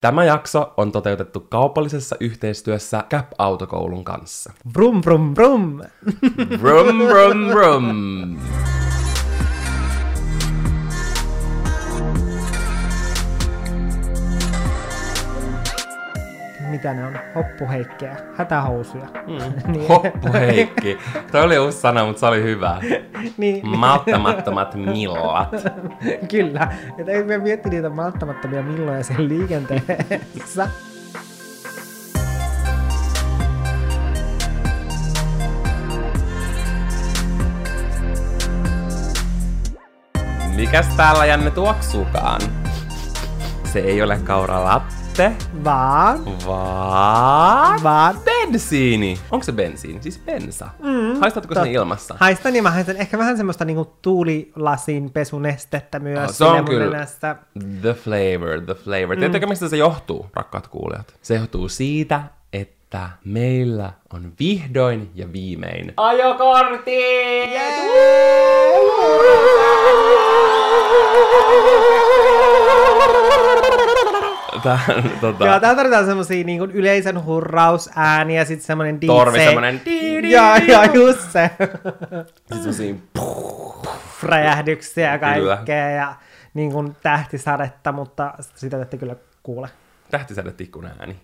Tämä jakso on toteutettu kaupallisessa yhteistyössä Cap-autokoulun kanssa. Brum, brum, brum. Brum, brum, brum. Mitä ne on? Hoppuheikkejä, hätähousuja. Mm. Niin. Hoppu Heikki. Toi oli uusi sana, mutta se oli hyvä. niin, Malttamattomat millat. kyllä. Että me mietti niitä malttamattomia milloja sen liikenteessä. Mikäs täällä Janne tuoksuukaan? Se ei ole kauralatte, Vaan, vaan vaan. bensiini. Onko se bensiini? Siis bensa. Mm, Haistatko sen ilmassa? Haistan ja mä haistan ehkä vähän semmoista niinku tuulilasin pesunestettä myös. Ah, se on kyllä- nenässä. The flavor, the flavor. Mm. Tiedättekö, mistä se johtuu, rakkaat kuulijat? Se johtuu siitä, että meillä on vihdoin ja viimein ajokortti! Tää, tota, Joo, täällä tarvitaan semmosia niinku yleisön hurrausääniä, sit semmonen DJ. Torvi semmonen Joo, joo, just se. sit semmosia Räjähdyksiä ja kaikkea ja niin kuin tähtisadetta, mutta sitä ette kyllä kuule. tähtisäde tikkun ääni.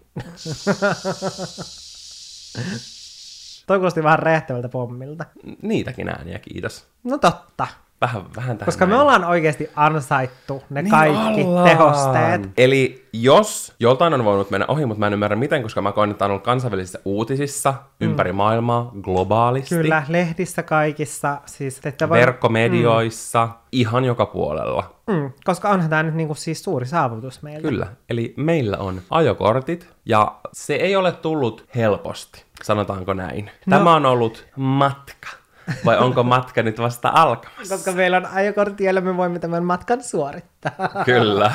Toi kuulosti vähän räjähtävältä pommilta. Niitäkin ääniä, kiitos. No totta, Vähän, vähän tähän koska me näin. ollaan oikeasti ansaittu ne Niin kaikki ollaan. tehosteet. Eli jos joltain on voinut mennä ohi, mutta mä en ymmärrä miten, koska mä koen, että on ollut kansainvälisissä uutisissa ympäri maailmaa globaalisti. Mm. Kyllä, lehdissä kaikissa, siis että voi, Verkkomedioissa, ihan joka puolella. mm, koska onhan tämä nyt niinku siis suuri saavutus meillä. Kyllä. Eli meillä on ajokortit, ja se ei ole tullut helposti, sanotaanko näin. No. Tämä on ollut matka. Vai onko matka nyt vasta alkamassa? Koska meillä on ajokortti, jolla me voimme tämän matkan suorittaa. Kyllä.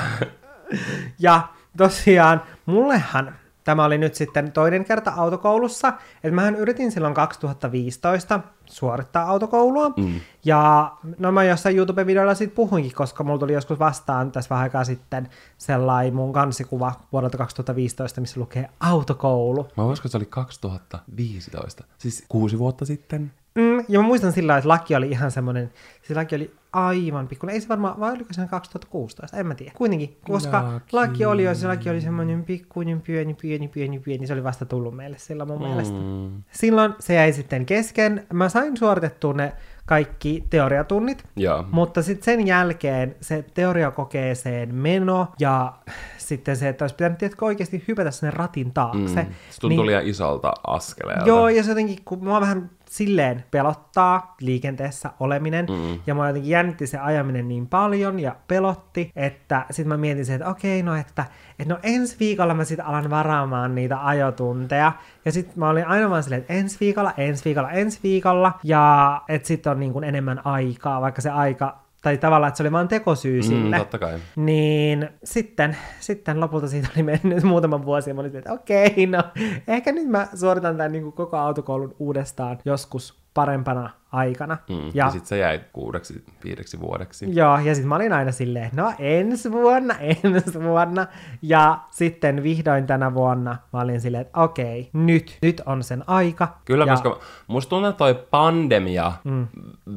Ja tosiaan, mullehan tämä oli nyt sitten toinen kerta autokoulussa, että mähän yritin silloin 2015 suorittaa autokoulua, mm. ja no mä jossain YouTube-videolla siitä puhuinkin, koska mulla tuli joskus vastaan tässä vähän aikaa sitten sellainen mun kansikuva vuodelta 2015, missä lukee autokoulu. Mä voisiko se oli 2015? Siis kuusi vuotta sitten? Mm, ja mä muistan sillä että laki oli ihan semmoinen, se laki oli aivan pikkuinen, ei se varmaan, vai oliko se 2016, en mä tiedä. Kuitenkin, koska Laki. laki oli jo, se laki oli semmoinen pikkuinen, pieni, pieni, pieni, pieni, se oli vasta tullut meille silloin mun mielestä. Mm. Silloin se jäi sitten kesken, mä sain suoritettua ne kaikki teoriatunnit, Joo. mutta sitten sen jälkeen se teoriakokeeseen meno ja sitten se, että olisi pitänyt tiedätkö, oikeasti hypätä sinne ratin taakse. Mm. Se tuntui liian isolta askeleelta. Joo, ja se jotenkin, kun mua vähän silleen pelottaa liikenteessä oleminen, Mm. ja mua jotenkin jännitti se ajaminen niin paljon ja pelotti, että sitten mä mietin se, että okei, no että, että no ensi viikolla mä sitten alan varaamaan niitä ajotunteja, ja sitten mä olin aina vaan silleen, että ensi viikolla, ensi viikolla, ensi viikolla, ja että sitten on niin kuin enemmän aikaa, vaikka se aika tai tavallaan, että se oli vaan tekosyy sille. Mm, totta kai. Niin sitten, sitten lopulta siitä oli mennyt muutama vuosi ja mä olin, että okei, no ehkä nyt mä suoritan tämän niin kuin koko autokoulun uudestaan joskus parempana aikana. Mm. Ja, Ja, ja sit se jäi kuudeksi, viideksi vuodeksi. joo, ja sitten mä olin aina silleen, no ensi vuonna, ensi vuonna. Ja sitten vihdoin tänä vuonna mä olin silleen, että okei, nyt, nyt on sen aika. Kyllä, ja, koska musta tuntuu, että toi pandemia mm.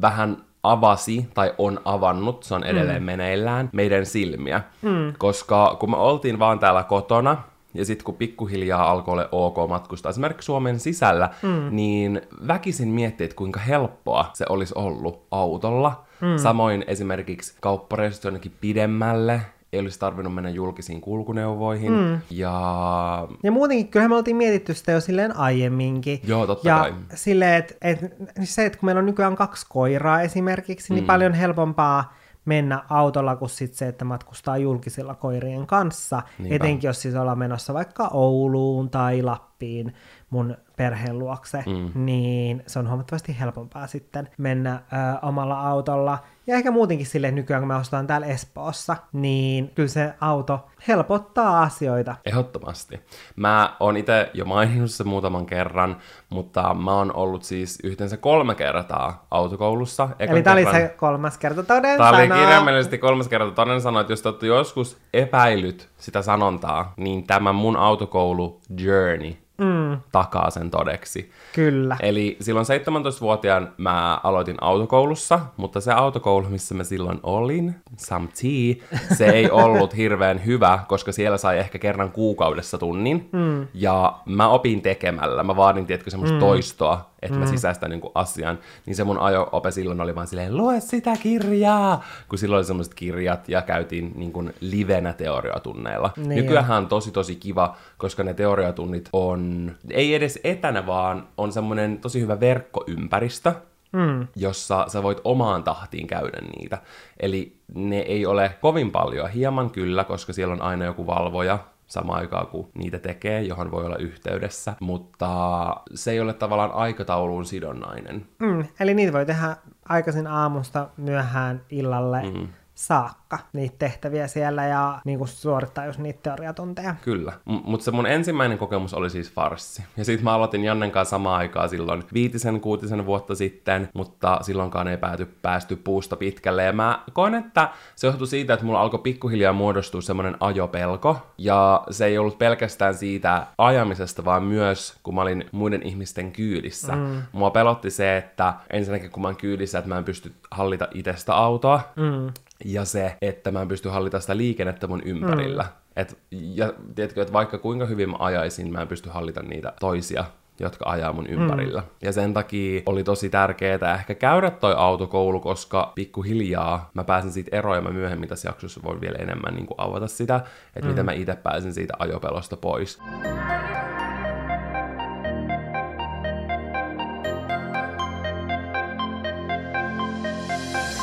vähän avasi tai on avannut, se on edelleen mm. meneillään, meidän silmiä. Mm. Koska kun me oltiin vaan täällä kotona, ja sitten kun pikkuhiljaa alkoi olla ok matkustaa esimerkiksi Suomen sisällä, mm. niin väkisin miettii, että kuinka helppoa se olisi ollut autolla. Mm. Samoin esimerkiksi kauppareissut jonnekin pidemmälle, ei olisi tarvinnut mennä julkisiin kulkuneuvoihin. Mm. Ja Ja muutenkin, kyllähän me oltiin mietitty sitä jo silleen aiemminkin. Joo, totta ja kai. silleen, että et, se, että kun meillä on nykyään kaksi koiraa esimerkiksi, niin paljon helpompaa mennä autolla kuin sit se, että matkustaa julkisilla koirien kanssa. Niinpä. Etenkin jos siis ollaan menossa vaikka Ouluun tai Lappiin. mun perheen luokse, mm. niin se on huomattavasti helpompaa sitten mennä ö, omalla autolla. Ja ehkä muutenkin sille nykyään, kun me ostetaan täällä Espoossa, niin kyllä se auto helpottaa asioita. Ehdottomasti. Mä oon itse jo maininnut se muutaman kerran, mutta mä oon ollut siis yhteensä kolme kertaa autokoulussa. Ekan Eli tää kerran... oli se kolmas kerta toden Tää oli kirjaimellisesti kolmas kerta toden sanoa, että jos te joskus epäilyt sitä sanontaa, niin tämä mun autokoulu journey mm. takaa sen todeksi. Kyllä. Eli silloin 17-vuotiaan mä aloitin autokoulussa, mutta se autokoulu, missä mä silloin olin, some tea, se ei ollut hirveän hyvä, koska siellä sai ehkä kerran kuukaudessa tunnin. Mm. Ja mä opin tekemällä. Mä vaadin, tietkö, semmoista mm. toistoa että mm. mä sisäistän niin asian, niin se mun ajo-ope silloin oli vaan silleen, lue sitä kirjaa, kun silloin oli semmoiset kirjat ja käytiin niin kuin livenä teoriatunneilla. Niin Nykyään on tosi tosi kiva, koska ne teoriatunnit on, ei edes etänä, vaan on semmoinen tosi hyvä verkkoympäristö, mm. jossa sä voit omaan tahtiin käydä niitä. Eli ne ei ole kovin paljon, hieman kyllä, koska siellä on aina joku valvoja, samaan aikaan, kun niitä tekee, johon voi olla yhteydessä, mutta se ei ole tavallaan aikatauluun sidonnainen. Mm, eli niitä voi tehdä aikaisin aamusta myöhään illalle. Mm saakka niitä tehtäviä siellä ja niin kuin suorittaa just niitä teoriatunteja. Kyllä, M- mutta se mun ensimmäinen kokemus oli siis farssi. Ja sitten mä aloitin Jannen kanssa samaan aikaan silloin viitisen, kuutisen vuotta sitten, mutta silloinkaan ei pääty, päästy puusta pitkälle. Ja mä koen, että se johtui siitä, että mulla alkoi pikkuhiljaa muodostua semmoinen ajopelko. Ja se ei ollut pelkästään siitä ajamisesta, vaan myös kun mä olin muiden ihmisten kyydissä. Mm. Mua pelotti se, että ensinnäkin kun mä oon kyydissä, että mä en pysty hallita itsestä autoa. Mm ja se, että mä en pysty hallita sitä liikennettä mun ympärillä. Mm. Et, ja tiedätkö, että vaikka kuinka hyvin mä ajaisin, mä en pysty hallita niitä toisia jotka ajaa mun ympärillä. Mm. Ja sen takia oli tosi tärkeää ehkä käydä toi autokoulu, koska pikkuhiljaa mä pääsin siitä eroon ja mä myöhemmin tässä jaksossa voin vielä enemmän niin kuin avata sitä, että mm. miten mä itse pääsin siitä ajopelosta pois.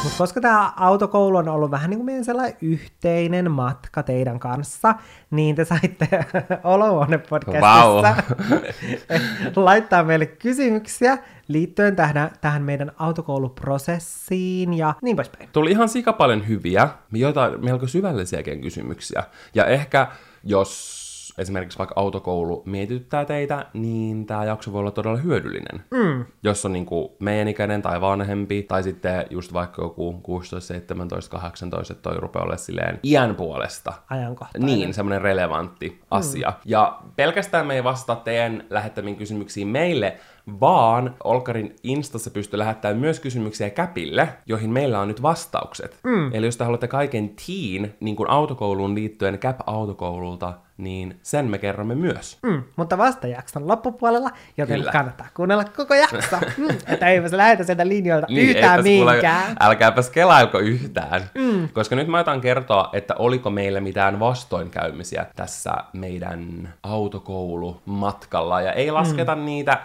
Mutta koska tämä autokoulu on ollut vähän niin kuin meidän sellainen yhteinen matka teidän kanssa, niin te saitte Olohuone-podcastissa wow. laittaa meille kysymyksiä liittyen tähän, tähän meidän autokouluprosessiin ja niin poispäin. Tuli ihan sika paljon hyviä, jotain melko syvällisiäkin kysymyksiä. Ja ehkä jos esimerkiksi vaikka autokoulu mietityttää teitä, niin tämä jakso voi olla todella hyödyllinen. Mm. Jos on niin kuin meidän ikäinen tai vanhempi, tai sitten just vaikka joku 16, 17, 18, että toi rupeaa olemaan silleen iän puolesta. Ajankohtainen. Niin, semmoinen relevantti mm. asia. Ja pelkästään me ei vastata teidän lähettämiin kysymyksiin meille, vaan Olkarin Instassa pystyy lähettämään myös kysymyksiä Käpille, joihin meillä on nyt vastaukset. Mm. Eli jos te haluatte kaiken tiin, niin kuin autokouluun liittyen Cap-autokoululta, niin sen me kerromme myös. Mm, mutta vasta jakson loppupuolella, joten Kyllä. kannattaa kuunnella koko jakso. mm, että eipä se lähetä sieltä linjoilta niin, yhtään minkään. älkääpäs kelailko yhtään. Mm. Koska nyt mä otan kertoa, että oliko meillä mitään vastoinkäymisiä tässä meidän autokoulumatkalla. Ja ei lasketa mm. niitä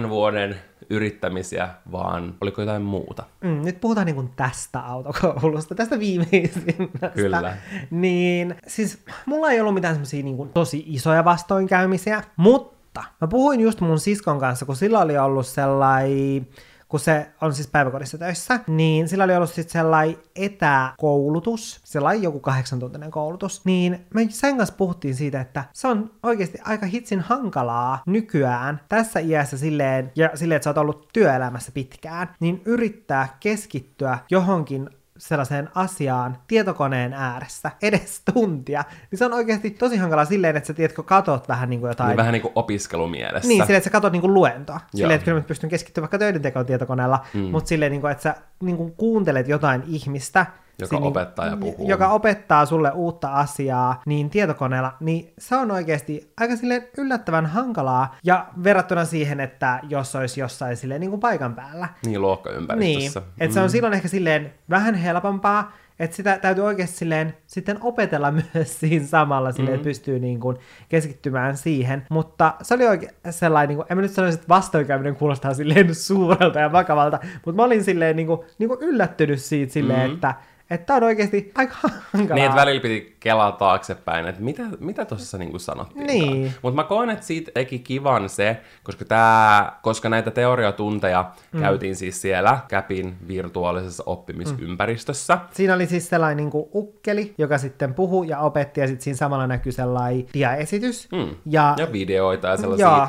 kymmenen vuoden yrittämisiä, vaan oliko jotain muuta? Mm, nyt puhutaan niin kuin tästä autokoulusta, tästä viimeisimmästä. Kyllä. Niin, siis mulla ei ollut mitään semmoisia niin tosi isoja vastoinkäymisiä, mutta mä puhuin just mun siskon kanssa, kun sillä oli ollut sellainen kun se on siis päiväkodissa töissä, niin sillä oli ollut sitten sellainen etäkoulutus, sellainen joku kahdeksantuntinen koulutus, niin me sen kanssa puhuttiin siitä, että se on oikeasti aika hitsin hankalaa nykyään tässä iässä silleen, ja silleen, että sä oot ollut työelämässä pitkään, niin yrittää keskittyä johonkin sellaiseen asiaan tietokoneen ääressä edes tuntia, niin se on oikeasti tosi hankala silleen, että sä tiedätkö, katot vähän niin kuin jotain. Niin vähän niin kuin opiskelumielessä. Niin, silleen, että sä katot niin kuin luentoa. Joo. Silleen, että kyllä mä pystyn keskittymään vaikka töiden tekoon tietokoneella, mm. mutta silleen, niin kuin, että sä niin kuin kuuntelet jotain ihmistä, joka Siin, opettaa ja puhuu. Joka opettaa sulle uutta asiaa niin tietokoneella, niin se on oikeasti aika silleen yllättävän hankalaa. Ja verrattuna siihen, että jos olisi jossain silleen niin kuin paikan päällä. Niin, luokkaympäristössä. Niin, että se on mm. silloin ehkä silleen vähän helpompaa, että sitä täytyy oikeasti silleen sitten opetella myös siinä samalla silleen, mm-hmm. että pystyy niin kuin keskittymään siihen. Mutta se oli oikein sellainen, niin kuin, en mä nyt sanoisi, että vastoinkäyminen kuulostaa silleen suurelta ja vakavalta, mutta mä olin silleen niin kuin, niin kuin yllättynyt siitä silleen, mm-hmm. että että on oikeasti aika hankalaa. Niin, että välillä piti kelaa taaksepäin, että mitä, mitä tuossa niinku sanottiin. Niin. Mutta mä koen, että siitä teki kivan se, koska, tää, koska näitä teoriatunteja mm. käytiin siis siellä Käpin virtuaalisessa oppimisympäristössä. Mm. Siinä oli siis sellainen niin kuin ukkeli, joka sitten puhui ja opetti, ja sitten siinä samalla näkyi sellainen diaesitys. Mm. Ja, ja videoita ja sellaisia Joo.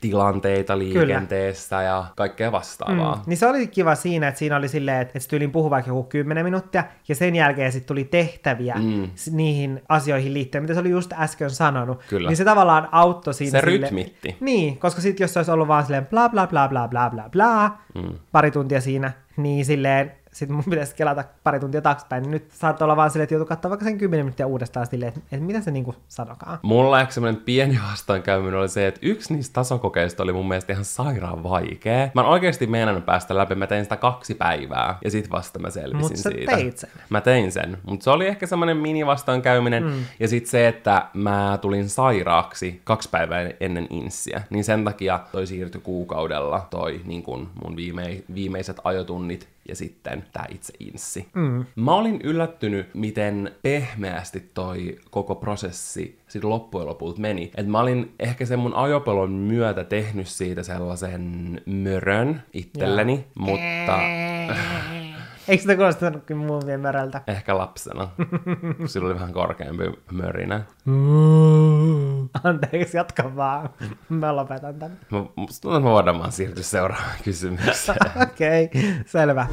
Tilanteita liikenteessä Kyllä. ja kaikkea vastaavaa. Mm. Niin se oli kiva siinä, että siinä oli silleen, että, että tyylin puhui vaikka joku 10 minuuttia, ja sen jälkeen sitten tuli tehtäviä mm. niihin asioihin liittyen, mitä se oli just äsken sanonut. Kyllä. Niin se tavallaan auttoi siinä. Se sille... rytmitti. Niin, koska sitten jos se olisi ollut vaan silleen bla bla bla bla bla bla bla, mm. pari tuntia siinä, niin silleen sitten mun pitäisi kelata pari tuntia taaksepäin, niin nyt saattaa olla vaan silleen, että joutuu katsoa vaikka sen 10 minuuttia uudestaan silleen, että, että mitä se niinku sanokaan. Mulla ehkä semmoinen pieni vastaankäyminen oli se, että yksi niistä tasokokeista oli mun mielestä ihan sairaan vaikea. Mä en oikeasti meinannut päästä läpi, mä tein sitä kaksi päivää ja sit vasta mä selvisin Mut sä siitä. teit sen. Mä tein sen, mutta se oli ehkä semmoinen mini vastaankäyminen mm. ja sit se, että mä tulin sairaaksi kaksi päivää ennen inssiä, niin sen takia toi siirtyi kuukaudella toi niin kun mun viime, viimeiset ajotunnit ja sitten tämä itse inssi. Mm. Mä olin yllättynyt, miten pehmeästi toi koko prosessi sitten loppujen lopulta meni. Et mä olin ehkä sen mun ajopelon myötä tehnyt siitä sellaisen mörön itselleni, ja. mutta... Eikö sitä kuulostanut kyllä muuvien möröltä? Ehkä lapsena. Sillä oli vähän korkeampi mörinä. Anteeksi, jatka vaan. Mä lopetan tämän. Mä, musta tuntuu, että mä voidaan vaan siirtyä seuraavaan kysymykseen. Okei, okay, selvä.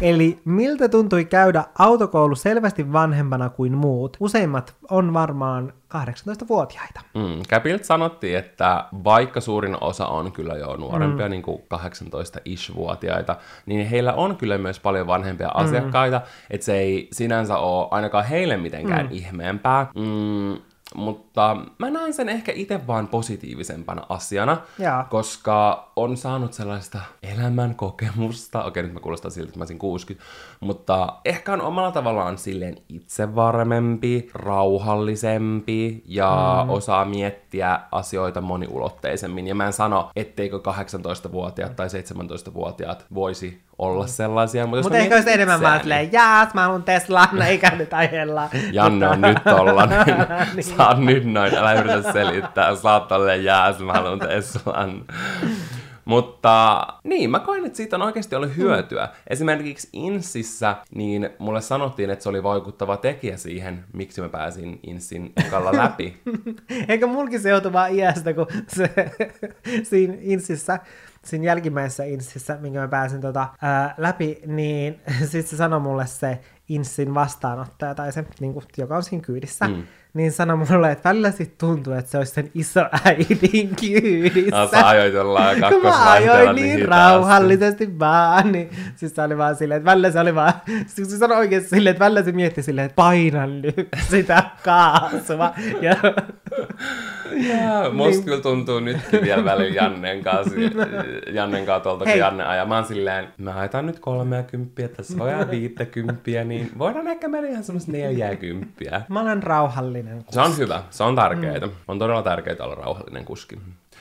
Eli miltä tuntui käydä autokoulu selvästi vanhempana kuin muut? Useimmat on varmaan 18-vuotiaita. Mm, Käpiltä sanottiin, että vaikka suurin osa on kyllä jo nuorempia, mm. niin kuin 18-ish-vuotiaita, niin heillä on kyllä myös paljon vanhempia mm. asiakkaita, että se ei sinänsä ole ainakaan heille mitenkään mm. ihmeempää. Mm, mutta mä näen sen ehkä itse vaan positiivisempana asiana, ja. koska on saanut sellaista elämän kokemusta. Okei, nyt mä kuulostan siltä, että mä olisin 60, mutta ehkä on omalla tavallaan silleen itsevarmempi, rauhallisempi ja mm. osaa miettiä asioita moniulotteisemmin. Ja mä en sano, etteikö 18-vuotiaat tai 17-vuotiaat voisi olla sellaisia. Mutta, mutta ehkä olisi enemmän vaan silleen, jaas, mä haluan Teslan, eikä nyt ajella. Janne on nyt tollanen. niin. Sä oot nyt noin, älä yritä selittää. Sä oot tolleen, jaas, mä haluan Teslan. Mutta niin, mä koen, että siitä on oikeasti ollut hyötyä. Mm. Esimerkiksi Insissä, niin mulle sanottiin, että se oli vaikuttava tekijä siihen, miksi mä pääsin Insin ekalla läpi. Eikä mulkin se joutu vaan iästä, kun se siinä Insissä siinä jälkimmäisessä insissä, minkä mä pääsin tota, ää, läpi, niin sitten se sanoi mulle se insin vastaanottaja, tai se, niin kuin, joka on siinä kyydissä, mm niin sano mulle, että välillä sit tuntuu, että se olisi sen iso äidin kyydissä. No, sä ajoit jollain mä ajoin niin, niin rauhallisesti vaan, niin siis se oli vaan silleen, että välillä se oli vaan, siis se sanoi oikein silleen, että välillä se mietti silleen, että painan nyt sitä kaasua. Ja... Ja, musta niin. kyllä tuntuu nytkin vielä välillä Jannen kanssa, Jannen kanssa tuolta, kun Janne ajaa. Mä oon silleen, mä ajetaan nyt 30, tässä voi ajaa 50, niin voidaan ehkä mennä ihan semmoista 40. Mä olen rauhallinen rauhallinen kuski. Se on hyvä, se on tärkeää. Mm. On todella tärkeää olla rauhallinen kuski.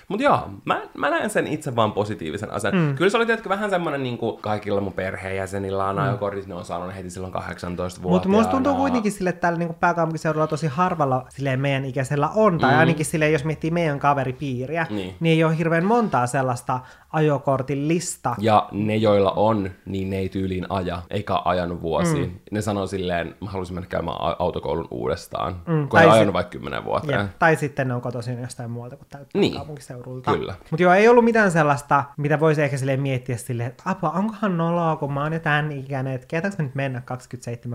Mutta joo, mä, mä näen sen itse vaan positiivisen asian. Mm. Kyllä se oli tietysti vähän semmoinen, niin kuin kaikilla mun perheenjäsenillä on mm. ajokortit, ne on saanut heti silloin 18 vuotta. Mutta musta tuntuu kuitenkin sille, että täällä niin pääkaupunkiseudulla tosi harvalla silleen meidän ikäisellä on, tai mm. ainakin sille, jos miettii meidän kaveripiiriä, niin. niin ei ole hirveän montaa sellaista ajokortin lista. Ja ne, joilla on, niin ne ei tyyliin aja, eikä ajanut vuosiin. Mm. Ne sanoo silleen, mä haluaisin mennä käymään autokoulun uudestaan, mm, kun ei ajanut vaikka kymmenen vuotta. Tai sitten ne on kotoisin jostain muualta kuin täältä niin. kaupunkiseudulta. Kyllä. Mutta joo, ei ollut mitään sellaista, mitä voisi ehkä silleen miettiä silleen, että apua, onkohan noloa, kun mä oon jo tämän ikäinen, että ketäks nyt mennä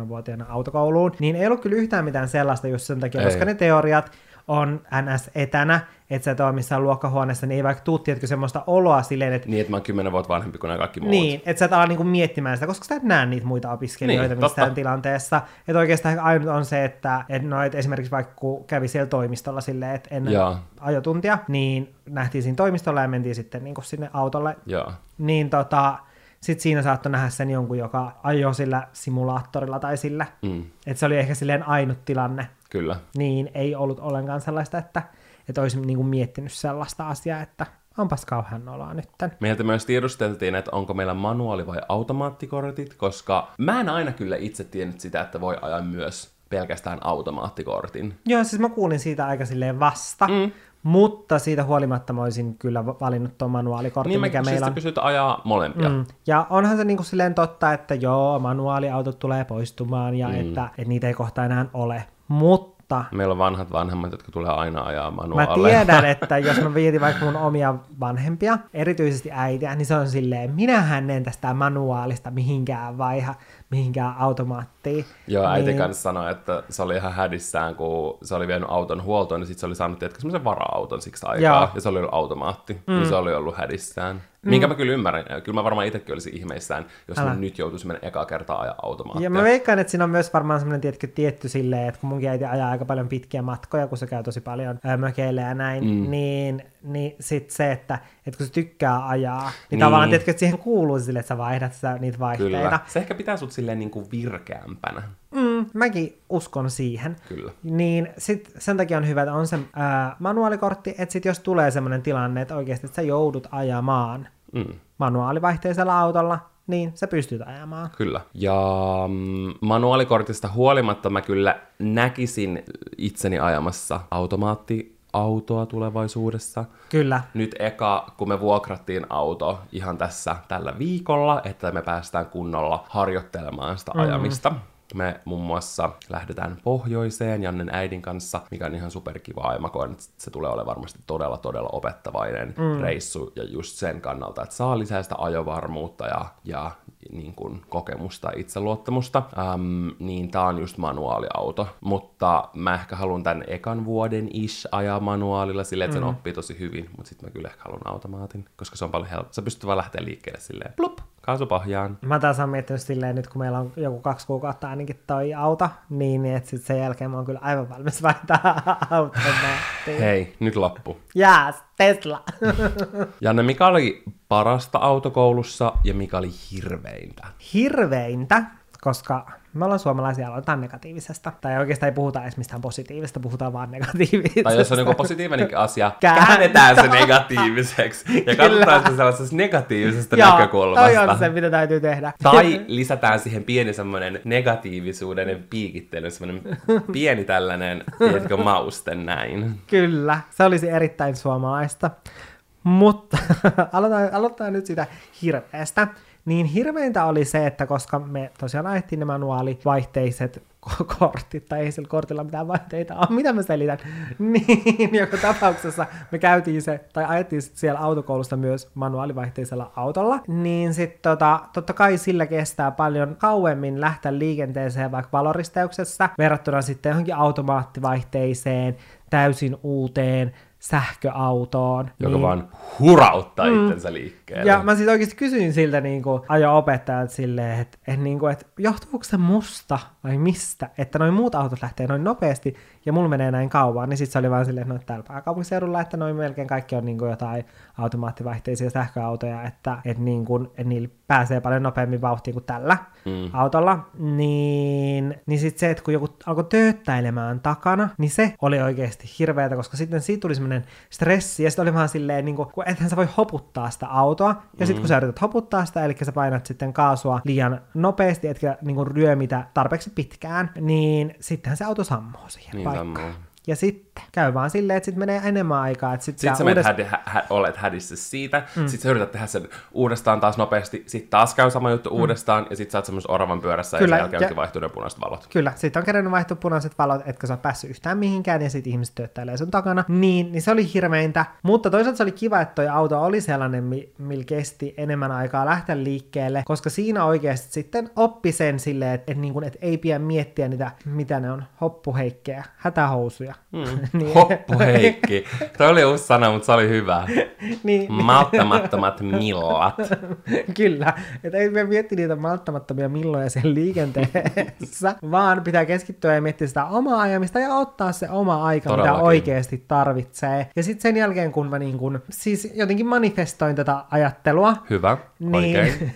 27-vuotiaana autokouluun. Niin ei ollut kyllä yhtään mitään sellaista just sen takia, ei. koska ne teoriat on NS etänä, että sä et ole missään luokkahuoneessa, niin ei vaikka tuu, tiedätkö, semmoista oloa silleen, että... Niin, että mä oon kymmenen vuotta vanhempi kuin nämä kaikki muut. Niin, että sä et ala niinku miettimään sitä, koska sä et näe niitä muita opiskelijoita niin, missään totta. tilanteessa. Että oikeastaan ainut on se, että et no, et esimerkiksi vaikka kun kävi siellä toimistolla silleen, että ennen Jaa. ajotuntia, niin nähtiin siinä toimistolla ja mentiin sitten niinku sinne autolle. Jaa. Niin tota, sitten siinä saattoi nähdä sen jonkun, joka ajoi sillä simulaattorilla tai sillä. Mm. Että se oli ehkä silleen ainut tilanne. Kyllä. Niin ei ollut ollenkaan sellaista, että, että olisin niin kuin miettinyt sellaista asiaa, että onpas kauhean oloa nytten. Meiltä myös tiedusteltiin, että onko meillä manuaali- vai automaattikortit, koska mä en aina kyllä itse tiennyt sitä, että voi ajaa myös pelkästään automaattikortin. Joo, siis mä kuulin siitä aika silleen vasta, mm. mutta siitä huolimatta mä olisin kyllä valinnut tuon manuaalikortin, Niin mikä mä meillä on. pysyt ajaa molempia. Mm. Ja onhan se niinku silleen totta, että joo, manuaaliautot tulee poistumaan ja mm. että, että niitä ei kohta enää ole. Mutta Meillä on vanhat vanhemmat, jotka tulee aina ajaa Mä manuaaleja. tiedän, että jos mä vietin vaikka mun omia vanhempia, erityisesti äitiä, niin se on silleen, minähän en tästä manuaalista mihinkään vaiha, mihinkään automaattiin. Joo, äiti niin, kanssa sanoi, että se oli ihan hädissään, kun se oli vienyt auton huoltoon, niin sitten se oli saanut tietysti semmoisen vara-auton siksi aikaa, Joo. ja se oli ollut automaatti, mm. niin se oli ollut hädissään. Mm. Minkä mä kyllä ymmärrän, kyllä mä varmaan itsekin olisin ihmeissään, jos Älä. mä nyt joutuisin mennä ekaa kertaa ajaa automaattia. Ja mä veikkaan, että siinä on myös varmaan semmoinen tietty, tietty silleen, että kun munkin äiti ajaa aika paljon pitkiä matkoja, kun se käy tosi paljon mökeillä ja näin, mm. niin, niin sit se, että, että kun se tykkää ajaa, niin, Niin. tavallaan tiedätkö, että siihen kuuluu sille, että sä vaihdat sitä, niitä vaihteita. Kyllä. Se ehkä pitää sut silleen niin kuin virkeämpänä. Mm, mäkin uskon siihen. Kyllä. Niin sit sen takia on hyvä, että on se ää, manuaalikortti, että sit jos tulee semmoinen tilanne, että oikeasti että sä joudut ajamaan Mm. manuaalivaihteisella autolla, niin sä pystyt ajamaan. Kyllä. Ja mm, manuaalikortista huolimatta mä kyllä näkisin itseni ajamassa automaattiautoa tulevaisuudessa. Kyllä. Nyt eka, kun me vuokrattiin auto ihan tässä tällä viikolla, että me päästään kunnolla harjoittelemaan sitä ajamista. Me muun muassa lähdetään pohjoiseen Jannen äidin kanssa, mikä on ihan superkiva ja mä koen, että se tulee olemaan varmasti todella, todella opettavainen mm. reissu ja just sen kannalta, että saa lisää sitä ajovarmuutta ja, ja niin kuin kokemusta ja itseluottamusta, äm, niin tää on just manuaaliauto. Mutta mä ehkä haluan tämän ekan vuoden ish ajaa manuaalilla silleen, että sen oppii tosi hyvin, mutta sitten mä kyllä ehkä haluan automaatin, koska se on paljon helppo. Sä pystyt vaan lähteä liikkeelle silleen, plup, kaasu pohjaan. Mä taas olen miettinyt silleen, nyt kun meillä on joku kaksi kuukautta ainakin toi auto, niin niin että sit sen jälkeen mä oon kyllä aivan valmis vaihtaa automaattiin. Hei, nyt loppu. Jääs, Tesla! Janne, mikä oli parasta autokoulussa ja mikä oli hirveintä? Hirveintä, koska me ollaan suomalaisia, aloitetaan negatiivisesta. Tai oikeastaan ei puhuta edes mistään positiivista, puhutaan vaan negatiivisesta. Tai jos on joku positiivinenkin asia, Käännetään. se negatiiviseksi ja katsotaan sitä sellaisesta negatiivisesta Joo, toi näkökulmasta. on se, mitä täytyy tehdä. Tai lisätään siihen pieni semmoinen negatiivisuuden piikittely, semmoinen pieni tällainen, tiedätkö, mauste näin. Kyllä, se olisi erittäin suomalaista. Mutta aloitetaan, aloitetaan nyt sitä hirveästä. Niin hirveintä oli se, että koska me tosiaan ajettiin ne manuaalivaihteiset ko- kortit, tai ei sillä kortilla mitään vaihteita ole, mitä mä selitän, niin joka tapauksessa me käytiin se, tai ajettiin sit siellä autokoulusta myös manuaalivaihteisella autolla, niin sitten tota, totta kai sillä kestää paljon kauemmin lähteä liikenteeseen vaikka valoristeuksessa, verrattuna sitten johonkin automaattivaihteiseen, täysin uuteen sähköautoon. Joka vaan hurauttaa mm. itsensä liikkeelle. Ja mä sitten oikeasti kysyin siltä niin ajo-opettajalta silleen, että et, niin kuin, et, johtuuko se musta vai mistä, että noin muut autot lähtee noin nopeasti ja mulla menee näin kauan, niin sitten se oli vaan silleen, että no täällä pääkaupunkiseudulla, että noin melkein kaikki on niin kuin jotain automaattivaihteisia sähköautoja, että et, niin kuin, et niillä pääsee paljon nopeammin vauhtiin kuin tällä mm. autolla, niin, niin sitten se, että kun joku alkoi tööttäilemään takana, niin se oli oikeasti hirveätä, koska sitten siitä tuli semmoinen stressi, ja sitten oli vaan silleen, niin kuin, kun ethän sä voi hoputtaa sitä autoa, ja sitten kun sä yrität hoputtaa sitä, eli sä painat sitten kaasua liian nopeasti, etkä niin kuin ryömitä tarpeeksi pitkään, niin sittenhän se auto sammuu siihen Niin paikkaan. sammuu. Ja sitten käy vaan silleen, että sitten menee enemmän aikaa. Että sit Sitten sä uudest- hädi, hä, hä, olet hädissä siitä, mm. sitten sä yrität tehdä sen uudestaan taas nopeasti, sitten taas käy sama juttu mm. uudestaan, ja sitten sä oot semmoisen oravan pyörässä, Kyllä, ja sen jälkeen ja- onkin vaihtunut ne punaiset valot. Kyllä, sitten on kerännyt vaihtua punaiset valot, etkä sä ole päässyt yhtään mihinkään, ja sitten ihmiset tööttäilee sun takana. Niin, niin se oli hirveintä. Mutta toisaalta se oli kiva, että toi auto oli sellainen, mi- millä kesti enemmän aikaa lähteä liikkeelle, koska siinä oikeasti sitten oppi sen silleen, että et niin kun, et ei pidä miettiä niitä, mitä ne on, hoppuheikkejä, hätähousuja. Mm. Niin- Hoppuheikki. Toi oli uusi sana, mutta se oli hyvä. niin, Malttamattomat millat. Kyllä, että ei me mietti niitä malttamattomia milloja siellä liikenteessä, vaan pitää keskittyä ja miettiä sitä omaa ajamista ja ottaa se oma aika, Todellakin. mitä oikeasti tarvitsee. Ja sitten sen jälkeen, kun mä niin kun, siis jotenkin manifestoin tätä ajattelua, Hyvä, niin, oikein.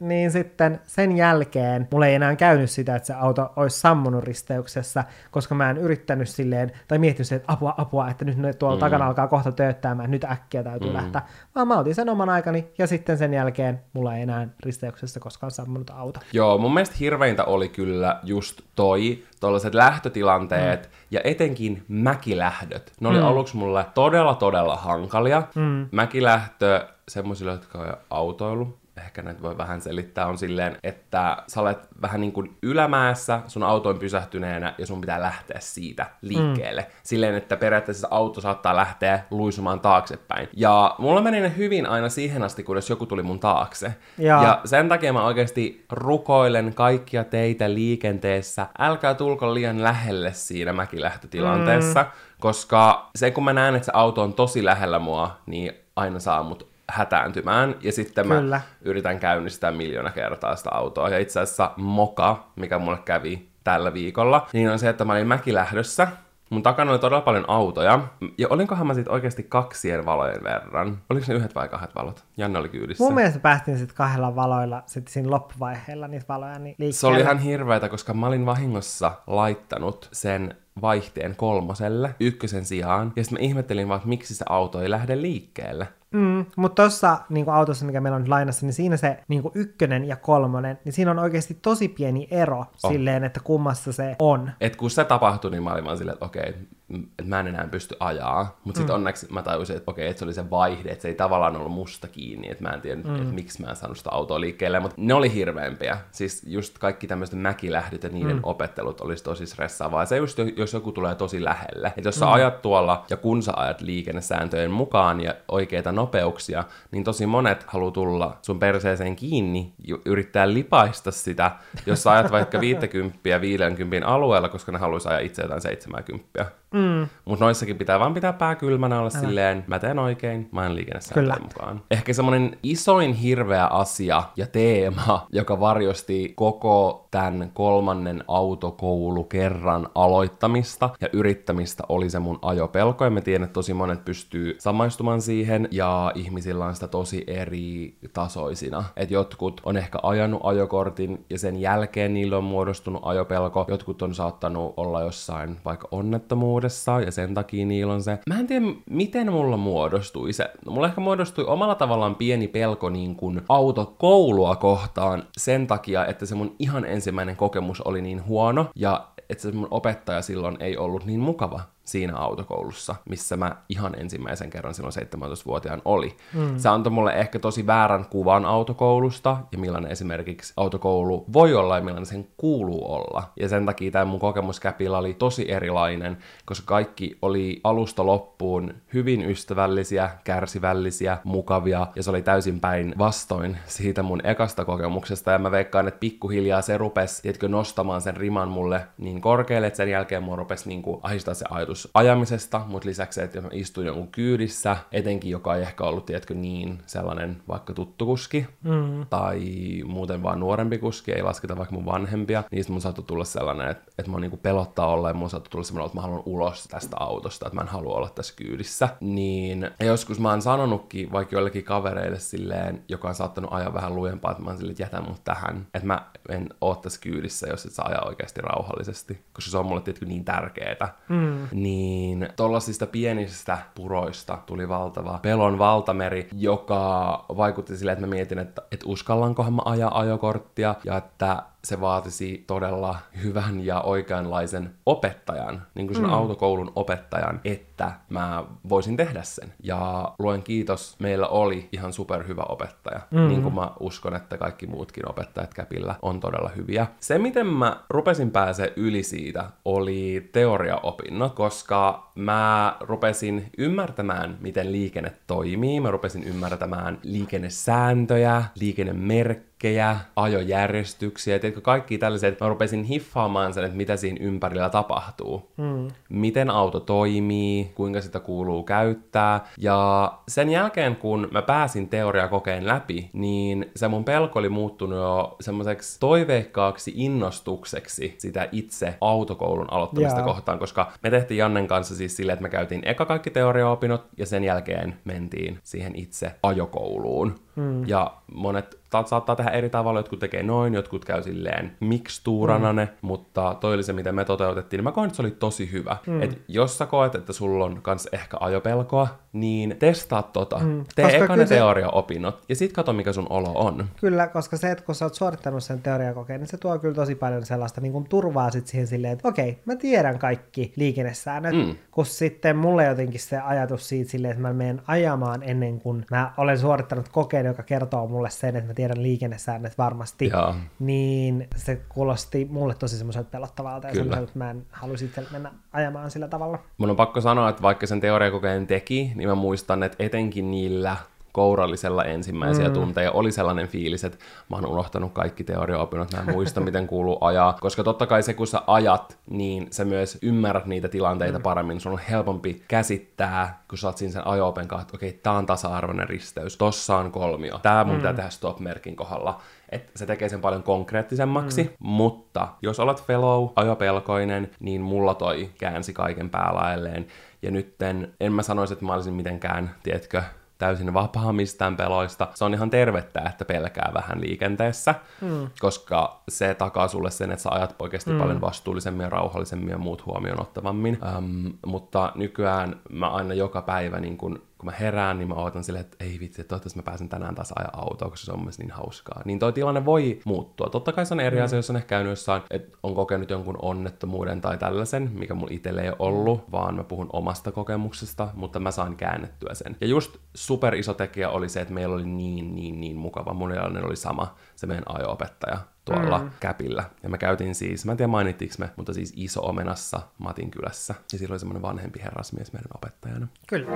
niin sitten sen jälkeen mulla ei enää käynyt sitä, että se auto olisi sammunut risteyksessä, koska mä en yrittänyt silleen silleen, tai miettinyt se, että apua, apua, että nyt ne tuolla mm. takana alkaa kohta tööttäämään, nyt äkkiä täytyy mm. lähteä. Vaan mä otin sen oman aikani, ja sitten sen jälkeen mulla ei enää risteyksessä koskaan sammunut auto. Joo, mun mielestä hirveintä oli kyllä just toi, tuollaiset lähtötilanteet, mm. ja etenkin mäkilähdöt. Ne oli mm. aluksi mulle todella, todella hankalia. Mm. Mäkilähtö semmoisille, jotka on autoilu, ehkä näitä voi vähän selittää, on silleen, että sä olet vähän niin kuin ylämäessä sun autoin pysähtyneenä ja sun pitää lähteä siitä liikkeelle. Mm. Silleen, että periaatteessa auto saattaa lähteä luisumaan taaksepäin. Ja mulla meni ne hyvin aina siihen asti, kunnes joku tuli mun taakse. Ja, ja sen takia mä oikeasti rukoilen kaikkia teitä liikenteessä. Älkää tulko liian lähelle siinä mäkilähtötilanteessa, mm. koska se kun mä näen, että se auto on tosi lähellä mua, niin aina saa mut hätääntymään, ja sitten mä Kyllä. yritän käynnistää miljoona kertaa sitä autoa. Ja itse asiassa moka, mikä mulle kävi tällä viikolla, niin on se, että mä olin mäkilähdössä, Mun takana oli todella paljon autoja, ja olinkohan mä sitten oikeasti kaksien valojen verran. Oliko ne yhdet vai kahdet valot? Janne oli kyydissä. Mun mielestä päästiin sitten kahdella valoilla sitten siinä loppuvaiheella niitä valoja niin liikkeelle. Se oli ihan hirveätä, koska mä olin vahingossa laittanut sen vaihteen kolmoselle ykkösen sijaan, ja sitten mä ihmettelin vaan, että miksi se auto ei lähde liikkeelle. Mm, mutta tuossa niin autossa, mikä meillä on lainassa, niin siinä se niin ykkönen ja kolmonen, niin siinä on oikeasti tosi pieni ero oh. silleen, että kummassa se on. Et kun se tapahtui, niin mä olin vaan silleen, että okei, että mä en enää pysty ajaa. Mutta sitten mm. onneksi mä tajusin, että okei, että se oli se vaihde, että se ei tavallaan ollut musta kiinni, että mä en tiedä, mm. että miksi mä en saanut sitä autoa liikkeelle. Mutta ne oli hirveämpiä. Siis just kaikki tämmöiset mäkilähdyt ja niiden mm. opettelut olisi tosi stressaavaa. Se just, jos joku tulee tosi lähelle. Että jos sä mm. ajat tuolla ja kun sä ajat liikennesääntöjen mukaan ja oikeita nopeuksia, niin tosi monet haluaa tulla sun perseeseen kiinni yrittää lipaista sitä, jos sä ajat vaikka 50 50 alueella, koska ne haluaisi ajaa itse jotain 70. Mm. Mutta noissakin pitää vaan pitää pää kylmänä olla Älä. silleen, mä teen oikein, mä en liikennesääntöjen mukaan. Ehkä semmonen isoin hirveä asia ja teema, joka varjosti koko tämän kolmannen autokoulu kerran aloittamista ja yrittämistä oli se mun ajopelko. Ja mä tiedän, että tosi monet pystyy samaistumaan siihen ja ihmisillä on sitä tosi eri tasoisina. Että jotkut on ehkä ajanut ajokortin ja sen jälkeen niillä on muodostunut ajopelko. Jotkut on saattanut olla jossain vaikka onnettomuudessa uudessa ja sen takia niillä on se. Mä en tiedä, miten mulla muodostui se. No, mulla ehkä muodostui omalla tavallaan pieni pelko niin kuin autokoulua kohtaan sen takia, että se mun ihan ensimmäinen kokemus oli niin huono ja että se mun opettaja silloin ei ollut niin mukava siinä autokoulussa, missä mä ihan ensimmäisen kerran silloin 17-vuotiaan oli. Mm. Se antoi mulle ehkä tosi väärän kuvan autokoulusta ja millainen esimerkiksi autokoulu voi olla ja millainen sen kuuluu olla. Ja sen takia tämä mun kokemus Käpillä oli tosi erilainen, koska kaikki oli alusta loppuun hyvin ystävällisiä, kärsivällisiä, mukavia ja se oli täysin päin vastoin siitä mun ekasta kokemuksesta ja mä veikkaan, että pikkuhiljaa se rupesi, tiedätkö, nostamaan sen riman mulle niin korkealle, että sen jälkeen mun rupesi niin kuin ahistaa se ajatus ajatus ajamisesta, mutta lisäksi se, että jos mä istun jonkun kyydissä, etenkin joka ei ehkä ollut, tiedätkö, niin sellainen vaikka tuttu kuski, mm. tai muuten vaan nuorempi kuski, ei lasketa vaikka mun vanhempia, niin mun saattoi tulla sellainen, että, että mun niinku pelottaa olla, ja mun saattoi tulla sellainen, että mä haluan ulos tästä autosta, että mä en halua olla tässä kyydissä. Niin ja joskus mä oon sanonutkin vaikka joillekin kavereille silleen, joka on saattanut ajaa vähän lujempaa, että mä oon silleen, että jätä mut tähän, että mä en oo tässä kyydissä, jos et saa ajaa oikeasti rauhallisesti, koska se on mulle tietenkin niin tärkeetä. Mm niin tollasista pienistä puroista tuli valtava pelon valtameri, joka vaikutti sille, että mä mietin, että, että uskallankohan mä ajaa ajokorttia ja että se vaatisi todella hyvän ja oikeanlaisen opettajan, niin kuin sen mm. autokoulun opettajan, että mä voisin tehdä sen. Ja luen kiitos, meillä oli ihan superhyvä opettaja, mm. niin kuin mä uskon, että kaikki muutkin opettajat Käpillä on todella hyviä. Se, miten mä rupesin pääse yli siitä, oli teoriaopinnot, koska mä rupesin ymmärtämään, miten liikenne toimii, mä rupesin ymmärtämään liikennesääntöjä, liikennemerkkejä, merkkejä, ajojärjestyksiä, tiedätkö, kaikki tällaiset, mä rupesin hiffaamaan sen, että mitä siinä ympärillä tapahtuu. Mm. Miten auto toimii, kuinka sitä kuuluu käyttää. Ja sen jälkeen, kun mä pääsin teoriakokeen läpi, niin se mun pelko oli muuttunut jo semmoiseksi toiveikkaaksi innostukseksi sitä itse autokoulun aloittamista yeah. kohtaan, koska me tehtiin Jannen kanssa siis silleen, että me käytiin eka kaikki teoriaopinnot ja sen jälkeen mentiin siihen itse ajokouluun. Mm. Ja monet ta- saattaa tehdä eri tavalla, jotkut tekee noin, jotkut käy silleen mikstuurana mm. ne, mutta toi oli se, mitä me toteutettiin, niin mä koen, että se oli tosi hyvä. Mm. Et jos sä koet, että sulla on kans ehkä ajopelkoa, niin testaa tota. Mm. Tee koska eka ne se... teoriaopinnot, ja sit kato, mikä sun olo on. Kyllä, koska se, että kun sä oot suorittanut sen teoriakokeen, niin se tuo kyllä tosi paljon sellaista niin kuin turvaa sit siihen silleen, että okei, mä tiedän kaikki liikennesäännöt, mm. kun sitten mulle jotenkin se ajatus siitä silleen, että mä menen ajamaan ennen kuin mä olen suorittanut kokeen, joka kertoo mulle sen, että mä tiedän liikennesäännöt varmasti, Joo. niin se kuulosti mulle tosi semmoiselta pelottavalta ja semmoiselta, että mä en halusi itse mennä ajamaan sillä tavalla. Mun on pakko sanoa, että vaikka sen teoriakokeen teki, niin mä muistan, että etenkin niillä kourallisella ensimmäisiä mm. tunteja oli sellainen fiilis, että mä oon unohtanut kaikki teoriaopinnot, mä en muista, miten kuuluu ajaa. Koska totta kai se, kun sä ajat, niin sä myös ymmärrät niitä tilanteita mm. paremmin. Sun on helpompi käsittää, kun sä oot siinä sen ajo-open kanssa, että okei, okay, tää on tasa-arvoinen risteys, tossa on kolmio, tää mun mm. pitää tehdä stop-merkin kohdalla että se tekee sen paljon konkreettisemmaksi, mm. mutta jos olet fellow, ajopelkoinen, niin mulla toi käänsi kaiken päälailleen. Ja nytten en mä sanoisi, että mä olisin mitenkään, tiedätkö, täysin vapaa mistään peloista. Se on ihan tervettä, että pelkää vähän liikenteessä, mm. koska se takaa sulle sen, että sä ajat oikeasti mm. paljon vastuullisemmin ja rauhallisemmin ja muut huomioon ottavammin. Um, mutta nykyään mä aina joka päivä niin kun kun mä herään, niin mä ootan silleen, että ei vitsi, että toivottavasti mä pääsen tänään taas ajaa autoa, koska se on myös niin hauskaa. Niin toi tilanne voi muuttua. Totta kai se on eri mm. asia, jos on ehkä käynyt jossain, että on kokenut jonkun onnettomuuden tai tällaisen, mikä mulla itselle ei ollut, vaan mä puhun omasta kokemuksesta, mutta mä saan käännettyä sen. Ja just super iso tekijä oli se, että meillä oli niin, niin, niin mukava. Mun oli sama, se meidän ajo-opettaja tuolla mm. käpillä. Ja mä käytin siis, mä en tiedä mainittiinko me, mutta siis iso omenassa Matin kylässä. Ja silloin oli semmoinen vanhempi herrasmies meidän opettajana. Kyllä.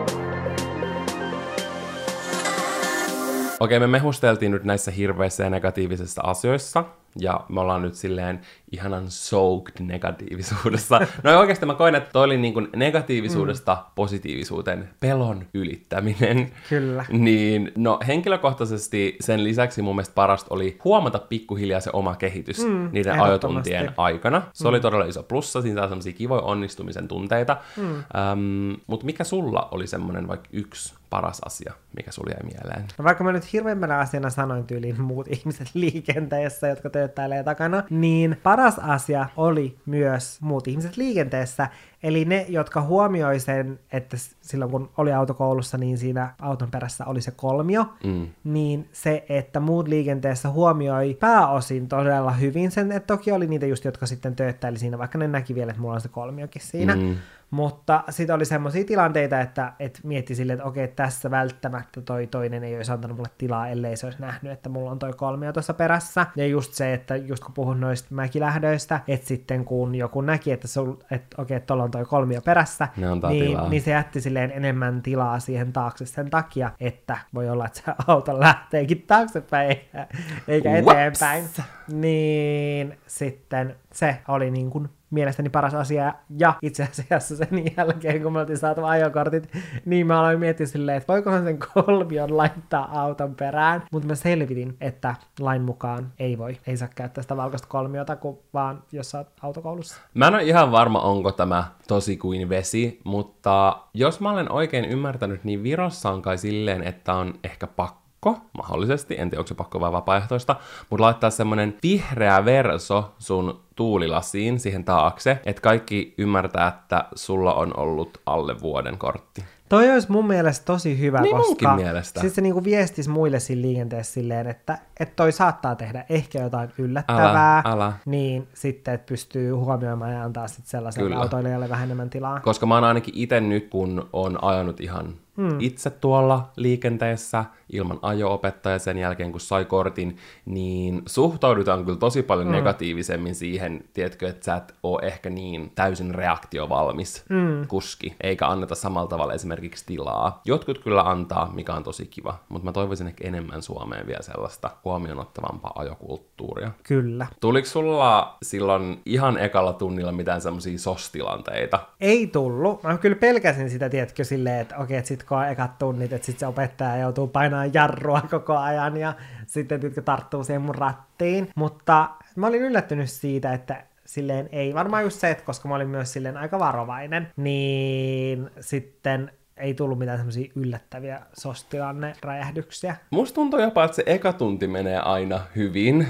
Okei, me mehusteltiin nyt näissä hirveissä ja negatiivisissa asioissa, ja me ollaan nyt silleen ihanan soaked negatiivisuudessa. No oikeasti mä koen, että toi oli niin kuin negatiivisuudesta mm. positiivisuuteen pelon ylittäminen. Kyllä. Niin, no henkilökohtaisesti sen lisäksi mun mielestä parasta oli huomata pikkuhiljaa se oma kehitys mm, niiden ajotuntien aikana. Se mm. oli todella iso plussa, siinä saa sellaisia kivoja onnistumisen tunteita. Mm. Um, Mutta mikä sulla oli semmoinen vaikka yksi paras asia, mikä sulla jäi mieleen? No vaikka mä nyt hirveimmänä asiana sanoin tyyliin muut ihmiset liikenteessä, jotka tööttäilee takana, niin paras asia oli myös muut ihmiset liikenteessä, eli ne, jotka huomioi sen, että silloin kun oli autokoulussa, niin siinä auton perässä oli se kolmio, mm. niin se, että muut liikenteessä huomioi pääosin todella hyvin sen, että toki oli niitä just, jotka sitten tööttäili siinä, vaikka ne näki vielä, että mulla on se kolmiokin siinä, mm. Mutta sitten oli semmoisia tilanteita, että, että mietti silleen, että okei, tässä välttämättä toi toinen ei olisi antanut mulle tilaa, ellei se olisi nähnyt, että mulla on toi kolmio tuossa perässä. Ja just se, että just kun puhun noista mäkilähdöistä, että sitten kun joku näki, että, sul, että okei, tuolla on toi kolmio perässä, niin, niin, se jätti silleen enemmän tilaa siihen taakse sen takia, että voi olla, että se auto lähteekin taaksepäin eikä, eikä eteenpäin. Niin sitten se oli niin kuin mielestäni paras asia. Ja itse asiassa sen jälkeen, kun me oltiin saatu ajokortit, niin mä aloin miettiä silleen, että voikohan sen kolmion laittaa auton perään. Mutta mä selvitin, että lain mukaan ei voi. Ei saa käyttää sitä valkoista kolmiota, kun vaan jos sä oot autokoulussa. Mä en ole ihan varma, onko tämä tosi kuin vesi, mutta jos mä olen oikein ymmärtänyt, niin Virossa on kai silleen, että on ehkä pakko pakko, mahdollisesti, en tiedä onko se pakko vai vapaaehtoista, mutta laittaa semmonen vihreä verso sun tuulilasiin siihen taakse, että kaikki ymmärtää, että sulla on ollut alle vuoden kortti. Toi olisi mun mielestä tosi hyvä, niin koska mielestä. siis se niinku viestisi muille siinä liikenteessä silleen, että, että toi saattaa tehdä ehkä jotain yllättävää, älä, älä. niin sitten, että pystyy huomioimaan ja antaa sitten sellaiselle autoilijalle vähän enemmän tilaa. Koska mä oon ainakin itse nyt, kun on ajanut ihan hmm. itse tuolla liikenteessä ilman ajo-opettaja sen jälkeen, kun sai kortin, niin suhtaudutaan kyllä tosi paljon hmm. negatiivisemmin siihen, tiedätkö, että sä et ole ehkä niin täysin reaktiovalmis hmm. kuski, eikä anneta samalla tavalla esimerkiksi tilaa. Jotkut kyllä antaa, mikä on tosi kiva, mutta mä toivoisin ehkä enemmän Suomeen vielä sellaista huomioon ottavampaa ajokulttuuria. Kyllä. Tuliko sulla silloin ihan ekalla tunnilla mitään semmoisia sostilanteita? Ei tullut. Mä kyllä pelkäsin sitä, tiedätkö, silleen, että okei, että sit on ekat tunnit, että sitten se opettaja joutuu painaa jarrua koko ajan ja sitten tytkö tarttuu siihen mun rattiin. Mutta mä olin yllättynyt siitä, että silleen ei, varmaan just se, että koska mä olin myös silleen aika varovainen, niin sitten ei tullut mitään semmoisia yllättäviä sostilanne räjähdyksiä. Musta tuntuu jopa, että se eka tunti menee aina hyvin.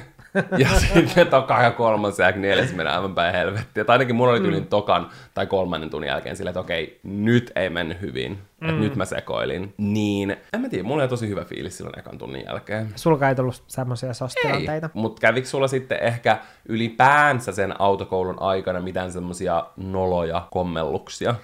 ja sitten toka ja kolmas ja neljäs menee aivan päin helvettiä. Tai ainakin mulla oli tyylin mm. tokan tai kolmannen tunnin jälkeen silleen, että okei, nyt ei mennyt hyvin. Mm. Että nyt mä sekoilin. Niin, en mä tiedä, mulla oli tosi hyvä fiilis silloin ekan tunnin jälkeen. Sulla ei tullut semmoisia sostilanteita? Ei, mutta kävikö sulla sitten ehkä ylipäänsä sen autokoulun aikana mitään semmoisia noloja kommelluksia?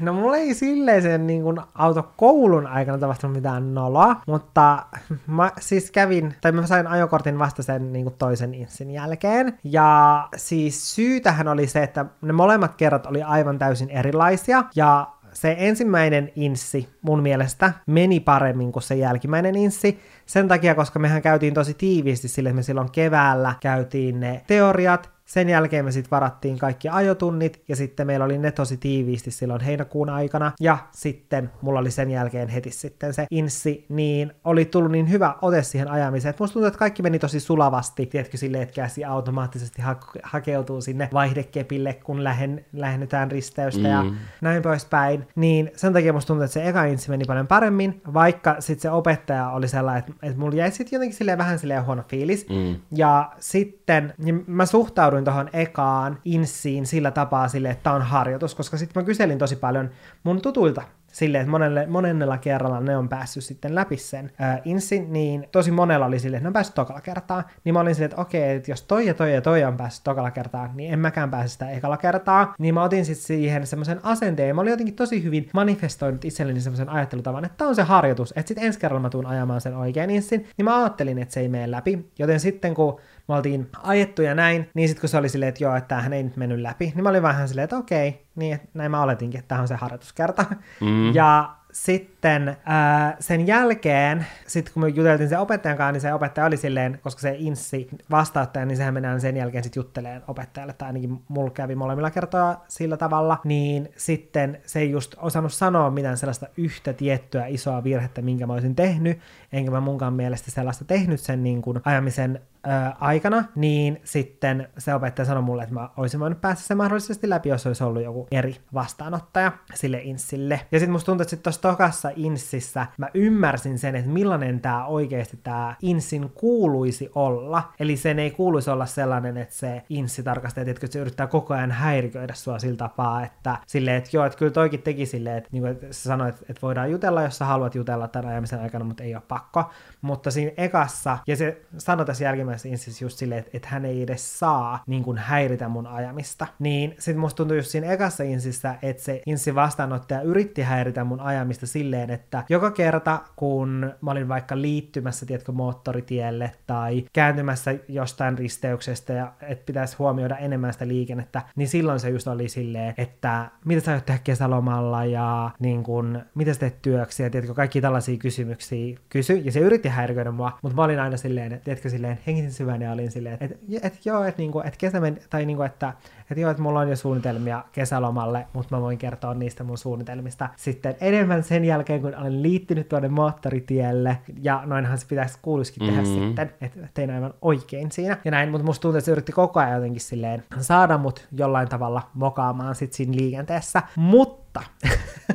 No mulla ei silleen sen niin kuin autokoulun aikana tapahtunut mitään noloa, mutta mä siis kävin, tai mä sain ajokortin vasta sen niin kuin toisen insin jälkeen. Ja siis syytähän oli se, että ne molemmat kerrat oli aivan täysin erilaisia, ja se ensimmäinen inssi mun mielestä meni paremmin kuin se jälkimmäinen inssi, sen takia, koska mehän käytiin tosi tiiviisti sille, me silloin keväällä käytiin ne teoriat, sen jälkeen me sitten varattiin kaikki ajotunnit ja sitten meillä oli ne tosi tiiviisti silloin heinäkuun aikana ja sitten mulla oli sen jälkeen heti sitten se inssi, niin oli tullut niin hyvä ote siihen ajamiseen, että musta tuntuu, että kaikki meni tosi sulavasti, tiedätkö silleen, että käsi automaattisesti ha- hakeutuu sinne vaihdekepille, kun lähen, lähennytään risteystä mm. ja näin poispäin, niin sen takia musta tuntuu, että se eka inssi meni paljon paremmin, vaikka sitten se opettaja oli sellainen, että, että mulla jäi sitten jotenkin silleen vähän silleen huono fiilis, mm. ja sitten niin mä suhtaudun suhtauduin tuohon ekaan insiin sillä tapaa sille, että tämä on harjoitus, koska sitten mä kyselin tosi paljon mun tutuilta silleen, että monelle, monennella kerralla ne on päässyt sitten läpi sen ää, insin, niin tosi monella oli silleen, että ne on päässyt tokalla kertaa. Niin mä olin silleen, että okei, että jos toi ja toi ja toi on päässyt tokalla kertaa, niin en mäkään pääse sitä ekalla kertaa. Niin mä otin sitten siihen semmoisen asenteen. Mä olin jotenkin tosi hyvin manifestoinut itselleni semmoisen ajattelutavan, että tämä on se harjoitus, että sitten ensi kerralla mä tuun ajamaan sen oikein insin, niin mä ajattelin, että se ei mene läpi. Joten sitten kun me oltiin ajettu ja näin, niin sitten kun se oli silleen, että joo, että tämähän ei nyt mennyt läpi, niin mä olin vähän silleen, että okei, niin että näin mä oletinkin, että tämä on se harjoituskerta. Mm. Ja sitten ää, sen jälkeen, sit kun me juteltiin sen opettajan kanssa, niin se opettaja oli silleen, koska se inssi vastauttaja, niin sehän mennään sen jälkeen sitten jutteleen opettajalle, tai ainakin mulla kävi molemmilla kertoa sillä tavalla, niin sitten se ei just osannut sanoa mitään sellaista yhtä tiettyä isoa virhettä, minkä mä olisin tehnyt, enkä mä munkaan mielestä sellaista tehnyt sen niin kuin ajamisen aikana, niin sitten se opettaja sanoi mulle, että mä olisin voinut päästä se mahdollisesti läpi, jos olisi ollut joku eri vastaanottaja sille insille. Ja sitten musta tuntuu, että tuossa tokassa insissä mä ymmärsin sen, että millainen tämä oikeasti tämä insin kuuluisi olla. Eli sen ei kuuluisi olla sellainen, että se inssi tarkastaa, että se yrittää koko ajan häiriköidä sua sillä tapaa, että silleen, että joo, että kyllä toikin teki silleen, että, niin kuin, että sä sanoit, että voidaan jutella, jos sä haluat jutella tämän ajamisen aikana, mutta ei ole pakko. Mutta siinä ekassa, ja se sanoi tässä jälkimmäisessä insissä just silleen, että, että hän ei edes saa niin kuin häiritä mun ajamista. Niin sitten musta tuntui just siinä ekassa insissä, että se insi vastaanottaja yritti häiritä mun ajamista silleen, että joka kerta kun mä olin vaikka liittymässä, tiedätkö, moottoritielle tai kääntymässä jostain risteyksestä ja että pitäisi huomioida enemmän sitä liikennettä, niin silloin se just oli silleen, että mitä sä aiot tehdä kesälomalla ja niin kuin, mitä sä teet työksi ja tiedätkö, kaikki tällaisia kysymyksiä kysy ja se yritti häiriköidä mua, mutta mä olin aina silleen, tiedätkö, silleen hengitin syvään ja olin silleen, että et, joo, että niinku, et kesä men, tai niinku, että että joo, että mulla on jo suunnitelmia kesälomalle, mutta mä voin kertoa niistä mun suunnitelmista sitten enemmän sen jälkeen, kun olen liittynyt tuonne moottoritielle, ja noinhan se pitäisi kuuluisikin tehdä mm-hmm. sitten, että tein aivan oikein siinä. Ja näin, mutta musta tuntuu, että se yritti koko ajan jotenkin silleen saada mut jollain tavalla mokaamaan sit siinä liikenteessä, mutta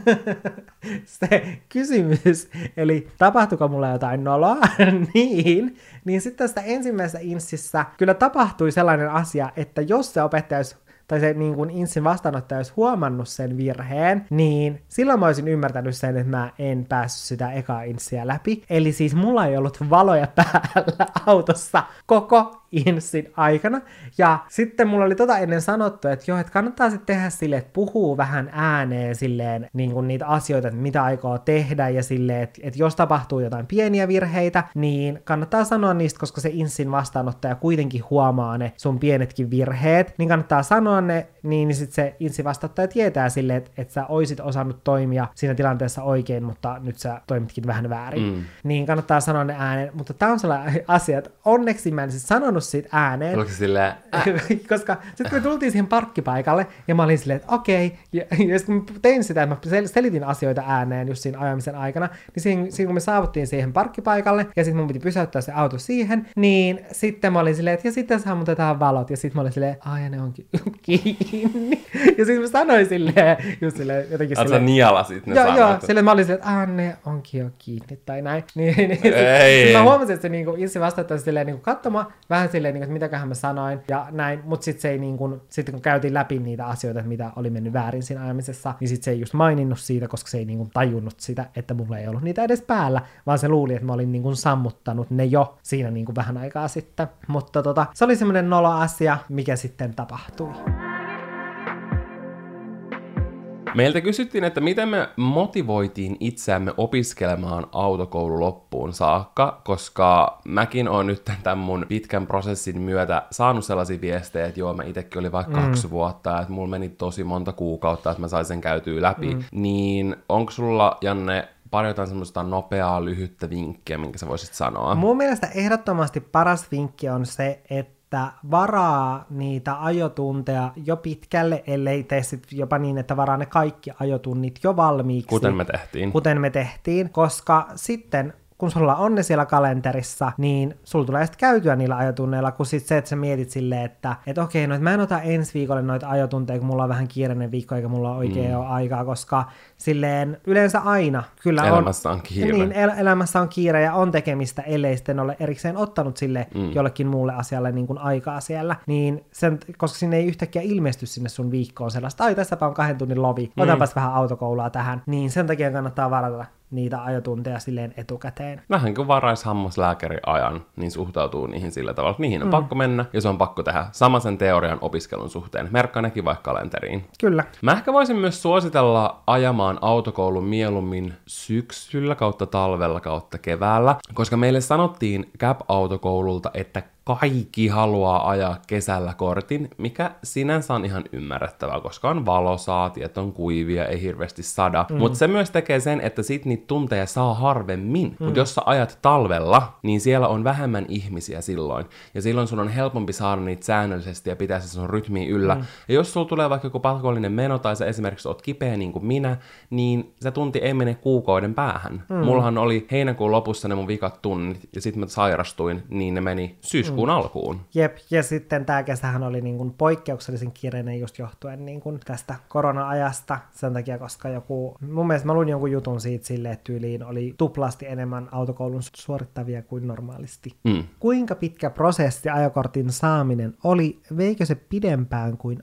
se kysymys, eli tapahtuiko mulla jotain noloa, niin, niin sitten tästä ensimmäisessä insissä kyllä tapahtui sellainen asia, että jos se opettaja olisi tai se niin kuin Insin vastaanottaja olisi huomannut sen virheen, niin silloin mä olisin ymmärtänyt sen, että mä en päässyt sitä eka Insiä läpi. Eli siis mulla ei ollut valoja päällä autossa koko Insin aikana. Ja sitten mulla oli tota ennen sanottu, että joo, että kannattaa sitten tehdä silleen, että puhuu vähän ääneen silleen niin kuin niitä asioita, että mitä aikoo tehdä ja silleen, että, että jos tapahtuu jotain pieniä virheitä, niin kannattaa sanoa niistä, koska se Insin vastaanottaja kuitenkin huomaa ne sun pienetkin virheet, niin kannattaa sanoa ne, niin, niin sitten se Insin vastaanottaja tietää silleen, että, että sä oisit osannut toimia siinä tilanteessa oikein, mutta nyt sä toimitkin vähän väärin. Mm. Niin kannattaa sanoa ne ääneen, mutta tämä on sellainen asia, että onneksi mä en siis sanonut sanonut siitä ääneen. Oliko silleen, koska sitten kun me tultiin siihen parkkipaikalle, ja mä olin silleen, että okei, ja, ja sitten kun mä tein sitä, että mä sel- selitin asioita ääneen just siinä ajamisen aikana, niin siinä, siinä kun me saavuttiin siihen parkkipaikalle, ja sitten mun piti pysäyttää se auto siihen, niin sitten mä olin silleen, että ja sitten sammutetaan valot, ja sitten mä olin silleen, ai ja ne onkin kiinni. Ja sitten mä sanoin silleen, just silleen, jotenkin sä silleen, nialasit ne Joo, sanat? joo, silleen mä olin silleen, että "Aa, ne onkin jo kiinni tai näin. Niin, niin Ei. sit mä huomasin, että se niinku, itse vastauttaa silleen niinku katsomaan vähän silleen, niinku, että mitäköhän mä sanoin ja näin, mutta sitten se ei niinku, sitten kun käytiin läpi niitä asioita, että mitä oli mennyt väärin siinä ajamisessa, niin sitten se ei just maininnut siitä, koska se ei niinku tajunnut sitä, että mulla ei ollut niitä edes päällä, vaan se luuli, että mä olin niinku sammuttanut ne jo siinä niinku vähän aikaa sitten. Mutta tota, se oli semmoinen nolo asia, mikä sitten tapahtui. Meiltä kysyttiin, että miten me motivoitiin itseämme opiskelemaan autokoulu loppuun saakka, koska mäkin olen nyt tämän mun pitkän prosessin myötä saanut sellaisia viestejä, että joo, mä itsekin oli vaikka mm. kaksi vuotta, että mulla meni tosi monta kuukautta, että mä sain sen käytyä läpi. Mm. Niin onko sulla, Janne, pari jotain semmoista nopeaa, lyhyttä vinkkiä, minkä sä voisit sanoa? Mun mielestä ehdottomasti paras vinkki on se, että varaa niitä ajotunteja jo pitkälle, ellei tee sit jopa niin, että varaa ne kaikki ajotunnit jo valmiiksi. Kuten me tehtiin. Kuten me tehtiin, koska sitten kun sulla on ne siellä kalenterissa, niin sulla tulee sitten käytyä niillä ajotunneilla, kun sit se, että sä mietit silleen, että et okei, no et mä en ota ensi viikolle noita ajotunteja, kun mulla on vähän kiireinen viikko, eikä mulla oikein mm. ole aikaa, koska silleen yleensä aina kyllä Elämässä on, on kiire. Niin, el- elämässä on kiire ja on tekemistä, ellei sitten ole erikseen ottanut sille mm. jollekin muulle asialle niin kuin aikaa siellä, niin sen, koska sinne ei yhtäkkiä ilmesty sinne sun viikkoon sellaista, ai tässäpä on kahden tunnin lovi, otanpas vähän autokoulua tähän, niin sen takia kannattaa varata niitä ajotunteja silleen etukäteen. Vähän kuin varais hammaslääkäri ajan, niin suhtautuu niihin sillä tavalla, että niihin on mm. pakko mennä ja se on pakko tehdä sama sen teorian opiskelun suhteen. Merkkaa nekin vaikka kalenteriin. Kyllä. Mä ehkä voisin myös suositella ajamaan autokoulun mieluummin syksyllä kautta talvella kautta keväällä, koska meille sanottiin CAP-autokoululta, että kaikki haluaa ajaa kesällä kortin, mikä sinänsä on ihan ymmärrettävää, koska on valosaa, tiet on kuivia, ei hirveästi sada. Mm. Mutta se myös tekee sen, että sit niitä tunteja saa harvemmin. Mm. Mutta jos sä ajat talvella, niin siellä on vähemmän ihmisiä silloin. Ja silloin sun on helpompi saada niitä säännöllisesti ja pitää se sun rytmiin yllä. Mm. Ja jos sulla tulee vaikka joku pakollinen meno tai sä esimerkiksi oot kipeä niin kuin minä, niin se tunti ei mene kuukauden päähän. Mm. Mullahan oli heinäkuun lopussa ne mun vikat tunnit ja sitten mä sairastuin, niin ne meni syyskuun mm. alkuun. Jep, ja sitten tämä kesähän oli niin kuin poikkeuksellisen kiireinen just johtuen niin kuin tästä korona-ajasta, sen takia, koska joku, mun mielestä mä luin jonkun jutun siitä silleen, että tyyliin oli tuplasti enemmän autokoulun suorittavia kuin normaalisti. Mm. Kuinka pitkä prosessi ajokortin saaminen oli, veikö se pidempään kuin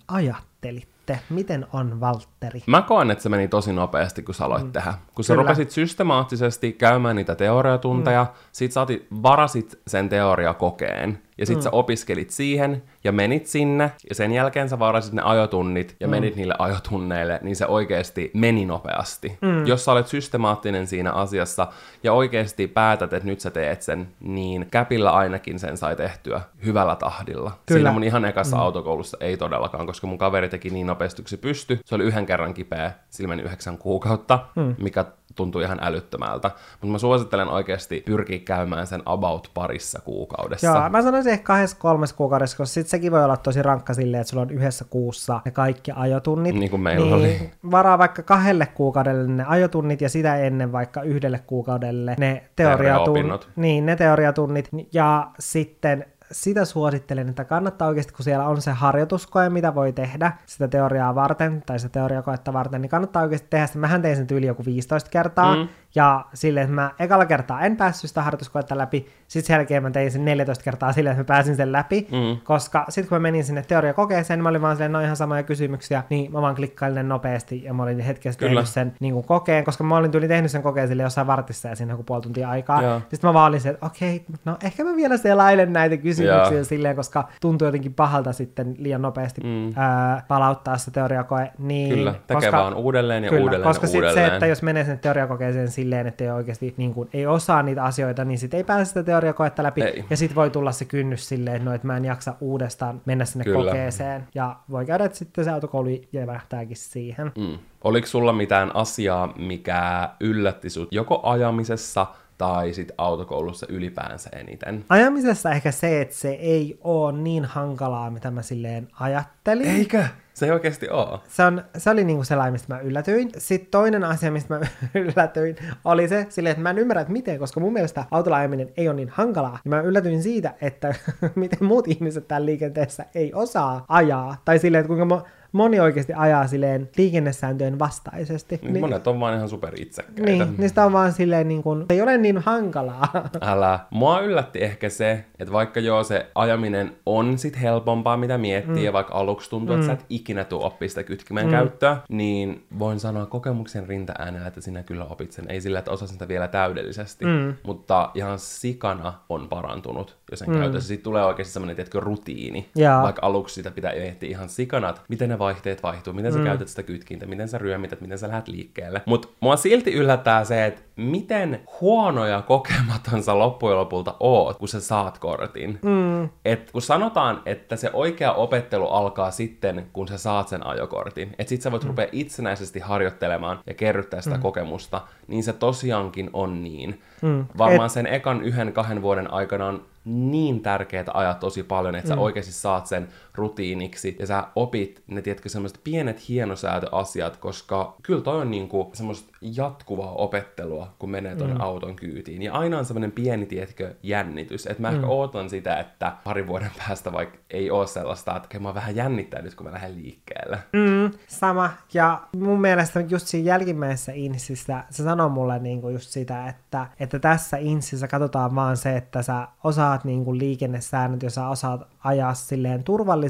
ajattelitte? Miten on, Valtteri? Mä koen, että se meni tosi nopeasti, kun sä aloit mm. tehdä. Kun sä Kyllä. rupesit systemaattisesti käymään niitä teoriatunteja, mm. sit sä varasit sen teoriakokeen, ja sit mm. sä opiskelit siihen, ja menit sinne, ja sen jälkeen sä varasit ne ajotunnit, ja mm. menit niille ajotunneille, niin se oikeasti meni nopeasti. Mm. Jos sä olet systemaattinen siinä asiassa, ja oikeasti päätät, että nyt sä teet sen, niin käpillä ainakin sen sai tehtyä hyvällä tahdilla. Kyllä. Siinä mun ihan ekassa mm. autokoulussa ei todellakaan, koska mun kaveri teki niin nopeasti kuin se pysty. Se oli yhden kerran kipeä, sillä meni yhdeksän kuukautta, mm. mikä tuntui ihan älyttömältä. Mutta mä suosittelen oikeasti pyrkiä käymään sen about parissa kuukaudessa. Joo, mä sanoisin ehkä kahdessa kolmessa kuukaudessa, koska sit sekin voi olla tosi rankka silleen, että sulla on yhdessä kuussa ne kaikki ajotunnit. Niin kuin meillä oli. Varaa vaikka kahdelle kuukaudelle ne ajotunnit ja sitä ennen vaikka yhdelle kuukaudelle ne teoriatunnit. Niin, ne teoriatunnit. Ja sitten sitä suosittelen, että kannattaa oikeasti, kun siellä on se harjoituskoe, mitä voi tehdä sitä teoriaa varten, tai sitä teoriakoetta varten, niin kannattaa oikeasti tehdä sitä. Mähän tein sen tyyli joku 15 kertaa, mm. Ja silleen, että mä ekalla kertaa en päässyt sitä harjoituskoetta läpi, sitten sen jälkeen mä tein sen 14 kertaa silleen, että mä pääsin sen läpi, mm. koska sitten kun mä menin sinne teoriakokeeseen, niin mä olin vaan silleen, no ihan samoja kysymyksiä, niin mä vaan klikkailin ne nopeasti, ja mä olin hetkessä Kyllä. tehnyt sen niin kuin kokeen, koska mä olin tyyli tehnyt sen kokeen sille jossain vartissa, ja siinä joku puoli tuntia aikaa. Joo. Sitten mä vaan olin se, että okei, no ehkä mä vielä selailen näitä kysymyksiä Joo. silleen, koska tuntuu jotenkin pahalta sitten liian nopeasti mm. ää, palauttaa se teoriakoe. Niin, Kyllä, tekee koska, vaan uudelleen ja kyllä, uudelleen koska ja uudelleen. se, että jos menee sinne teoriakokeeseen silleen, että ei oikeasti niin kuin, ei osaa niitä asioita, niin sitten ei pääse sitä teoriakoetta läpi. Ei. Ja sitten voi tulla se kynnys silleen, että no, että mä en jaksa uudestaan mennä sinne Kyllä. kokeeseen. Ja voi käydä, että sitten se autokoulu jävähtääkin siihen. Mm. Oliko sulla mitään asiaa, mikä yllätti sut joko ajamisessa tai sit autokoulussa ylipäänsä eniten? Ajamisessa ehkä se, että se ei ole niin hankalaa, mitä mä silleen ajattelin. Eikö? Se ei oikeasti oo. Se, on, se oli niinku sellainen, mistä mä yllätyin. Sitten toinen asia, mistä mä yllätyin, oli se silleen, että mä en ymmärrä, että miten, koska mun mielestä autolla ajaminen ei ole niin hankalaa. Ja mä yllätyin siitä, että miten muut ihmiset täällä liikenteessä ei osaa ajaa. Tai silleen, että kuinka mo- moni oikeasti ajaa silleen liikennesääntöjen vastaisesti. Niin. Monet on vaan ihan super itsekkäitä. niin, niin sitä on vaan silleen niin kuin, ei ole niin hankalaa. Älä. Mua yllätti ehkä se, että vaikka joo se ajaminen on sit helpompaa, mitä miettii, mm. ja vaikka aluksi tuntuu, että sä et ikinä tuu oppia sitä kytkimen mm. käyttöä, niin voin sanoa kokemuksen rintaäänellä, että sinä kyllä opit sen. Ei sillä, että osasin sitä vielä täydellisesti, mm. mutta ihan sikana on parantunut jo sen mm. käytössä. Siitä tulee oikeasti semmoinen, tiedätkö, rutiini. Jaa. Vaikka aluksi sitä pitää miettiä ihan sikana, että miten ne vaihteet vaihtuu, miten sä mm. käytät sitä kytkintä, miten sä ryömität, miten sä lähdet liikkeelle. Mutta mua silti yllättää se, että miten huonoja kokematon sä loppujen lopulta oot, kun sä saat kortin. Mm. Et kun sanotaan, että se oikea opettelu alkaa sitten, kun sä saat sen ajokortin, että sit sä voit mm. rupea itsenäisesti harjoittelemaan ja kerryttää sitä mm. kokemusta, niin se tosiaankin on niin. Mm. Varmaan Et... sen ekan yhden, kahden vuoden aikana on niin tärkeää ajaa tosi paljon, että mm. sä oikeasti saat sen rutiiniksi ja sä opit ne, tiedätkö, semmoiset pienet hienosäätöasiat, koska kyllä toi on niinku semmoista jatkuvaa opettelua, kun menee ton mm. auton kyytiin. Ja aina on semmoinen pieni, tiedätkö, jännitys, että mä mm. ehkä ootan sitä, että parin vuoden päästä vaikka ei ole sellaista, että mä vähän jännittää nyt, kun mä lähden liikkeelle. Mm, sama. Ja mun mielestä just siinä jälkimmäisessä insissä se sanoo mulle niinku just sitä, että, että tässä insissä katsotaan vaan se, että sä osaat niinku liikennesäännöt ja sä osaat ajaa silleen turvallisesti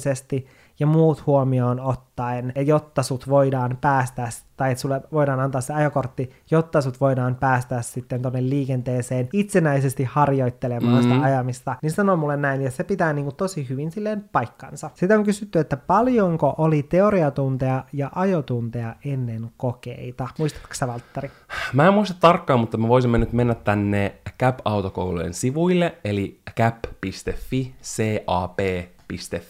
ja muut huomioon ottaen, jotta sut voidaan päästä, tai että sulle voidaan antaa se ajokortti, jotta sut voidaan päästä sitten tonne liikenteeseen itsenäisesti harjoittelemaan mm-hmm. sitä ajamista, niin sanoo mulle näin, ja se pitää niinku tosi hyvin silleen paikkansa. Sitä on kysytty, että paljonko oli teoriatunteja ja ajotunteja ennen kokeita. Muistatko sä, Valtteri? Mä en muista tarkkaan, mutta mä voisin nyt mennä tänne CAP-autokoulujen sivuille, eli cap.fi, C-A-P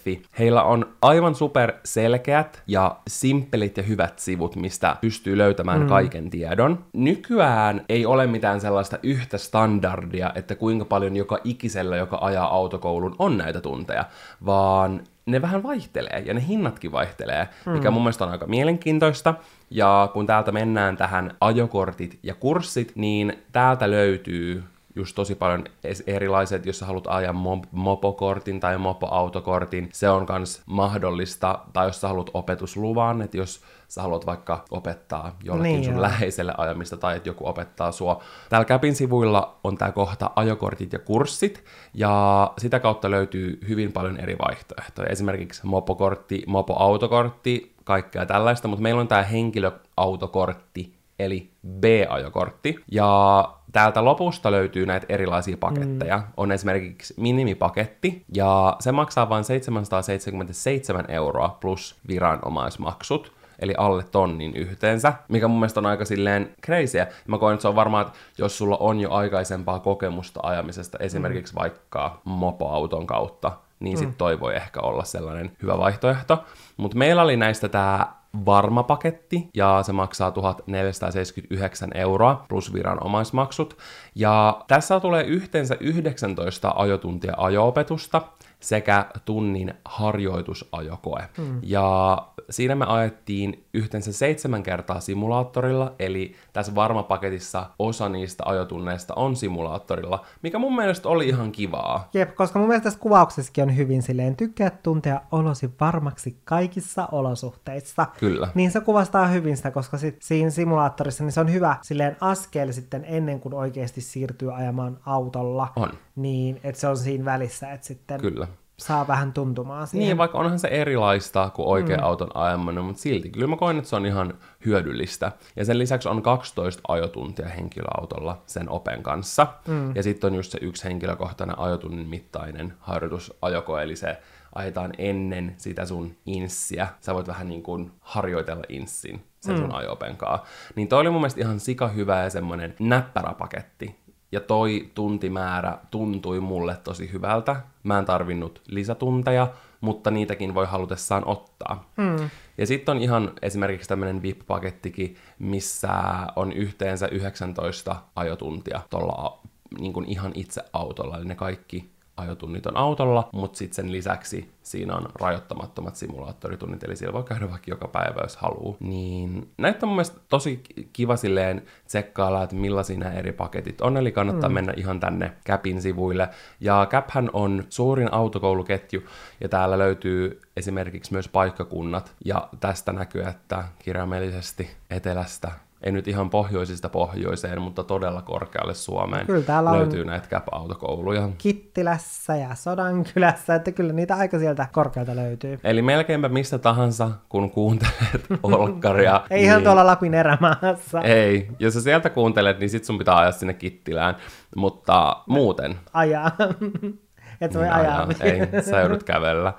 Fi. Heillä on aivan super selkeät ja simppelit ja hyvät sivut, mistä pystyy löytämään mm. kaiken tiedon. Nykyään ei ole mitään sellaista yhtä standardia, että kuinka paljon joka ikisellä, joka ajaa autokoulun, on näitä tunteja, vaan ne vähän vaihtelee ja ne hinnatkin vaihtelee, mm. mikä mun mielestä on aika mielenkiintoista. Ja kun täältä mennään tähän ajokortit ja kurssit, niin täältä löytyy just tosi paljon erilaiset, jos sä haluat ajaa mop- mopokortin tai mopoautokortin, se on kans mahdollista, tai jos sä haluat opetusluvan, että jos sä haluat vaikka opettaa jollekin niin sun joo. läheiselle ajamista tai että joku opettaa sua. Täällä Käpin sivuilla on tää kohta ajokortit ja kurssit, ja sitä kautta löytyy hyvin paljon eri vaihtoehtoja. Esimerkiksi mopokortti, mopoautokortti, kaikkea tällaista, mutta meillä on tää henkilöautokortti, eli B-ajokortti. Ja täältä lopusta löytyy näitä erilaisia paketteja. Mm. On esimerkiksi minimipaketti, ja se maksaa vain 777 euroa plus viranomaismaksut eli alle tonnin yhteensä, mikä mun mielestä on aika silleen crazyä. Mä koen, että se on varmaan, että jos sulla on jo aikaisempaa kokemusta ajamisesta, esimerkiksi mm. vaikka mopoauton kautta, niin sit mm. toi voi ehkä olla sellainen hyvä vaihtoehto. Mutta meillä oli näistä tää varma paketti, ja se maksaa 1479 euroa plus viranomaismaksut. Ja tässä tulee yhteensä 19 ajotuntia ajoopetusta sekä tunnin harjoitusajokoe. Hmm. Ja siinä me ajettiin yhteensä seitsemän kertaa simulaattorilla, eli tässä varmapaketissa osa niistä ajotunneista on simulaattorilla, mikä mun mielestä oli ihan kivaa. Jep, koska mun mielestä tässä kuvauksessakin on hyvin silleen, tykkää tuntea olosi varmaksi kaikissa olosuhteissa. Kyllä. Niin se kuvastaa hyvin sitä, koska sit siinä simulaattorissa niin se on hyvä silleen askel sitten ennen kuin oikeasti siirtyy ajamaan autolla. On. Niin, että se on siinä välissä, että sitten... Kyllä saa vähän tuntumaan siihen. Niin, vaikka onhan se erilaista kuin oikea mm. auton ajaminen, mutta silti kyllä mä koen, että se on ihan hyödyllistä. Ja sen lisäksi on 12 ajotuntia henkilöautolla sen open kanssa. Mm. Ja sitten on just se yksi henkilökohtainen ajotunnin mittainen harjoitusajokoe, eli se ajetaan ennen sitä sun inssiä. Sä voit vähän niin kuin harjoitella inssin sen sun mm. ajopenkaa. Niin toi oli mun mielestä ihan sika hyvä ja semmonen näppärä paketti. Ja toi tuntimäärä tuntui mulle tosi hyvältä. Mä en tarvinnut lisätunteja, mutta niitäkin voi halutessaan ottaa. Mm. Ja sitten on ihan esimerkiksi tämmöinen VIP-pakettikin, missä on yhteensä 19 ajotuntia tuolla niin kuin ihan itse autolla, eli ne kaikki ajotunnit on autolla, mutta sitten sen lisäksi siinä on rajoittamattomat simulaattoritunnit, eli siellä voi käydä vaikka joka päivä, jos haluaa. Niin näitä on mun mielestä tosi kiva silleen tsekkailla, että millaisia nämä eri paketit on, eli kannattaa mm. mennä ihan tänne Capin sivuille. Ja Caphän on suurin autokouluketju, ja täällä löytyy esimerkiksi myös paikkakunnat, ja tästä näkyy, että kirjaimellisesti etelästä ei nyt ihan pohjoisista pohjoiseen, mutta todella korkealle Suomeen kyllä täällä löytyy on näitä CAP-autokouluja. Kittilässä ja Sodankylässä, että kyllä niitä aika sieltä korkealta löytyy. Eli melkeinpä mistä tahansa, kun kuuntelet Olkkaria. ei ihan niin... tuolla Lapin erämaassa. Ei, jos sä sieltä kuuntelet, niin sit sun pitää ajaa sinne Kittilään, mutta muuten. Ajaa. Et voi ajaa. ajaa. Ei, sä joudut kävellä.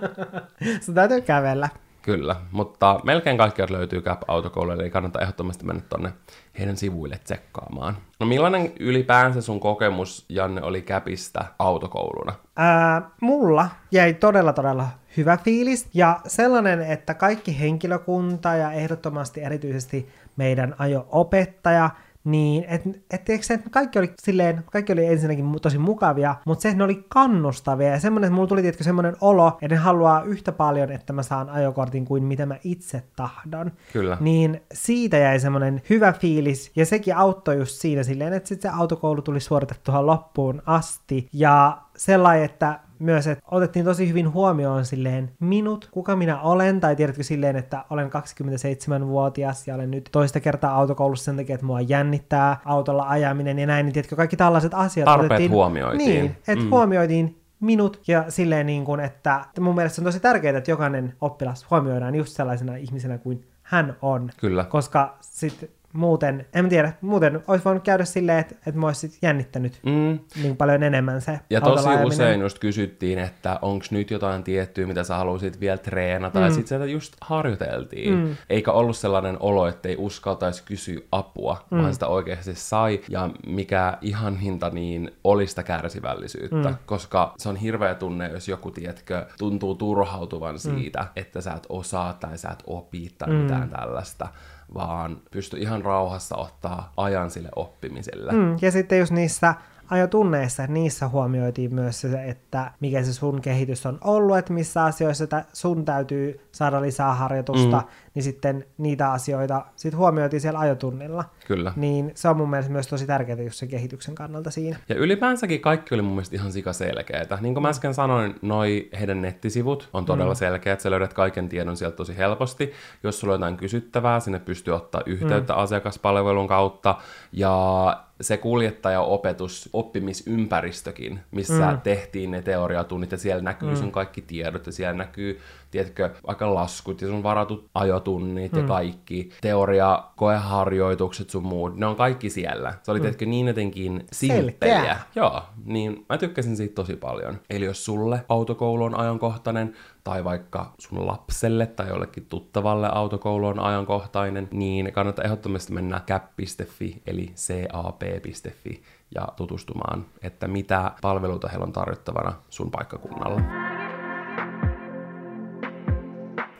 sun täytyy kävellä. Kyllä, mutta melkein kaikki löytyy Cap-autokouluille, eli kannattaa ehdottomasti mennä tonne heidän sivuille tsekkaamaan. No millainen ylipäänsä sun kokemus, Janne, oli Capista autokouluna? Ää, mulla jäi todella todella hyvä fiilis ja sellainen, että kaikki henkilökunta ja ehdottomasti erityisesti meidän ajo-opettaja – niin, että et, et, et kaikki oli silleen, kaikki oli ensinnäkin tosi mukavia, mutta se, että ne oli kannustavia ja semmoinen, että mulla tuli tietysti semmoinen olo, että ne haluaa yhtä paljon, että mä saan ajokortin kuin mitä mä itse tahdon. Kyllä. Niin siitä jäi semmoinen hyvä fiilis ja sekin auttoi just siinä silleen, että sitten se autokoulu tuli suoritettua loppuun asti ja sellainen, että myös, että otettiin tosi hyvin huomioon silleen minut, kuka minä olen, tai tiedätkö silleen, että olen 27-vuotias ja olen nyt toista kertaa autokoulussa sen takia, että mua jännittää autolla ajaminen ja näin, niin tiedätkö, kaikki tällaiset asiat Tarpeet otettiin, huomioitiin. Niin, että mm. huomioitiin minut ja silleen niin kuin, että mun mielestä on tosi tärkeää, että jokainen oppilas huomioidaan just sellaisena ihmisenä kuin hän on. Kyllä. Koska sitten muuten, en tiedä, muuten olisi voinut käydä silleen, että, että mä olisin jännittänyt mm. niin paljon enemmän se Ja tosi usein just kysyttiin, että onko nyt jotain tiettyä, mitä sä haluaisit vielä treenata, mm. ja sitten sieltä just harjoiteltiin. Mm. Eikä ollut sellainen olo, että ei uskaltaisi kysyä apua, mm. vaan sitä oikeasti sai, ja mikä ihan hinta niin oli sitä kärsivällisyyttä, mm. koska se on hirveä tunne, jos joku, tietkö, tuntuu turhautuvan mm. siitä, että sä et osaa tai sä et opi tai mm. mitään tällaista vaan pysty ihan rauhassa ottaa ajan sille oppimiselle. Mm, ja sitten just niissä ajotunneissa, niissä huomioitiin myös se, että mikä se sun kehitys on ollut, että missä asioissa sun täytyy saada lisää harjoitusta, mm. niin sitten niitä asioita sit huomioitiin siellä ajotunnilla. Kyllä. Niin se on mun mielestä myös tosi tärkeää just sen kehityksen kannalta siinä. Ja ylipäänsäkin kaikki oli mun mielestä ihan sikaselkeitä. Niin kuin mä äsken sanoin, noi heidän nettisivut on todella mm. selkeät, sä löydät kaiken tiedon sieltä tosi helposti. Jos sulla on jotain kysyttävää, sinne pystyy ottaa yhteyttä mm. asiakaspalvelun kautta, ja se kuljettajaopetus, oppimisympäristökin, missä mm. tehtiin ne teoriatunnit, ja siellä näkyy mm. sun kaikki tiedot, ja siellä näkyy, tiedätkö, vaikka laskut ja sun varatut ajotunnit mm. ja kaikki, teoria, koeharjoitukset sun muut, ne on kaikki siellä. Se oli, mm. tiedätkö, niin jotenkin simppeliä. Joo, niin mä tykkäsin siitä tosi paljon. Eli jos sulle autokoulu on ajankohtainen, tai vaikka sun lapselle tai jollekin tuttavalle autokoulu on ajankohtainen, niin kannattaa ehdottomasti mennä cap.fi eli cap.fi ja tutustumaan, että mitä palveluita heillä on tarjottavana sun paikkakunnalla.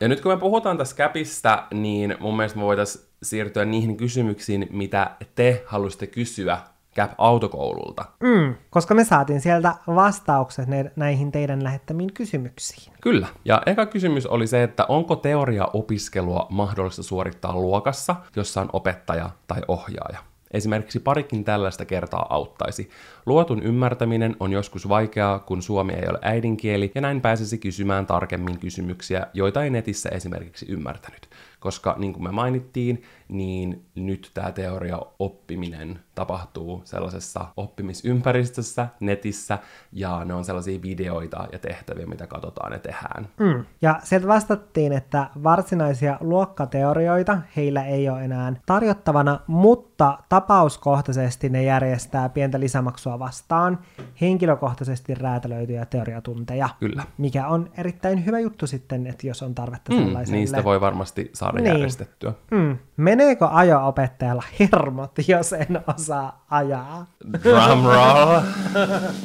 Ja nyt kun me puhutaan tästä käpistä, niin mun mielestä me voitaisiin siirtyä niihin kysymyksiin, mitä te haluaisitte kysyä Cap-autokoululta. Mm, koska me saatiin sieltä vastaukset näihin teidän lähettämiin kysymyksiin. Kyllä. Ja eka kysymys oli se, että onko teoria-opiskelua mahdollista suorittaa luokassa, jossa on opettaja tai ohjaaja? Esimerkiksi parikin tällaista kertaa auttaisi. Luotun ymmärtäminen on joskus vaikeaa, kun suomi ei ole äidinkieli, ja näin pääsisi kysymään tarkemmin kysymyksiä, joita ei netissä esimerkiksi ymmärtänyt. Koska niin kuin me mainittiin, niin nyt tämä teoria oppiminen tapahtuu sellaisessa oppimisympäristössä, netissä, ja ne on sellaisia videoita ja tehtäviä, mitä katsotaan ja tehdään. Mm. Ja sieltä vastattiin, että varsinaisia luokkateorioita heillä ei ole enää tarjottavana, mutta tapauskohtaisesti ne järjestää pientä lisämaksua vastaan henkilökohtaisesti räätälöityjä teoriatunteja. Kyllä. Mikä on erittäin hyvä juttu sitten, että jos on tarvetta mm, sellaiselle. Niistä voi varmasti saada niin. järjestettyä. Mm. Meneekö ajo-opettajalla hermot, jos en osaa ajaa? Drum roll.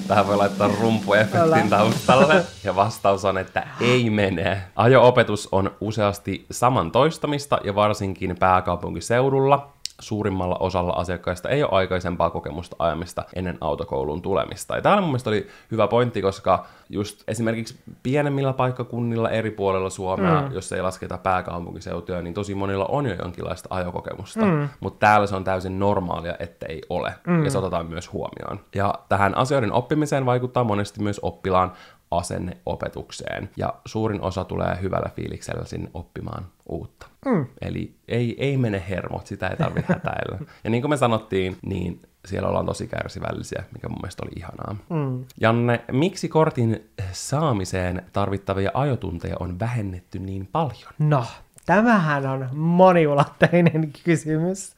Tähän voi laittaa rumpuefektin taustalle. Ja vastaus on, että ei mene. Ajo-opetus on useasti saman toistamista ja varsinkin pääkaupunkiseudulla suurimmalla osalla asiakkaista ei ole aikaisempaa kokemusta ajamista ennen autokoulun tulemista. Ja tämä mun mielestä oli hyvä pointti, koska just esimerkiksi pienemmillä paikkakunnilla eri puolella Suomea, mm. jos ei lasketa pääkaupunkiseutuja, niin tosi monilla on jo jonkinlaista ajokokemusta. Mm. Mutta täällä se on täysin normaalia, että ei ole. Mm. Ja se otetaan myös huomioon. Ja tähän asioiden oppimiseen vaikuttaa monesti myös oppilaan asenneopetukseen. Ja suurin osa tulee hyvällä fiiliksellä sinne oppimaan uutta. Mm. Eli ei, ei mene hermot, sitä ei tarvitse hätäillä. Ja niin kuin me sanottiin, niin siellä ollaan tosi kärsivällisiä, mikä mun mielestä oli ihanaa. Mm. Janne, miksi kortin saamiseen tarvittavia ajotunteja on vähennetty niin paljon? No, tämähän on moniulotteinen kysymys.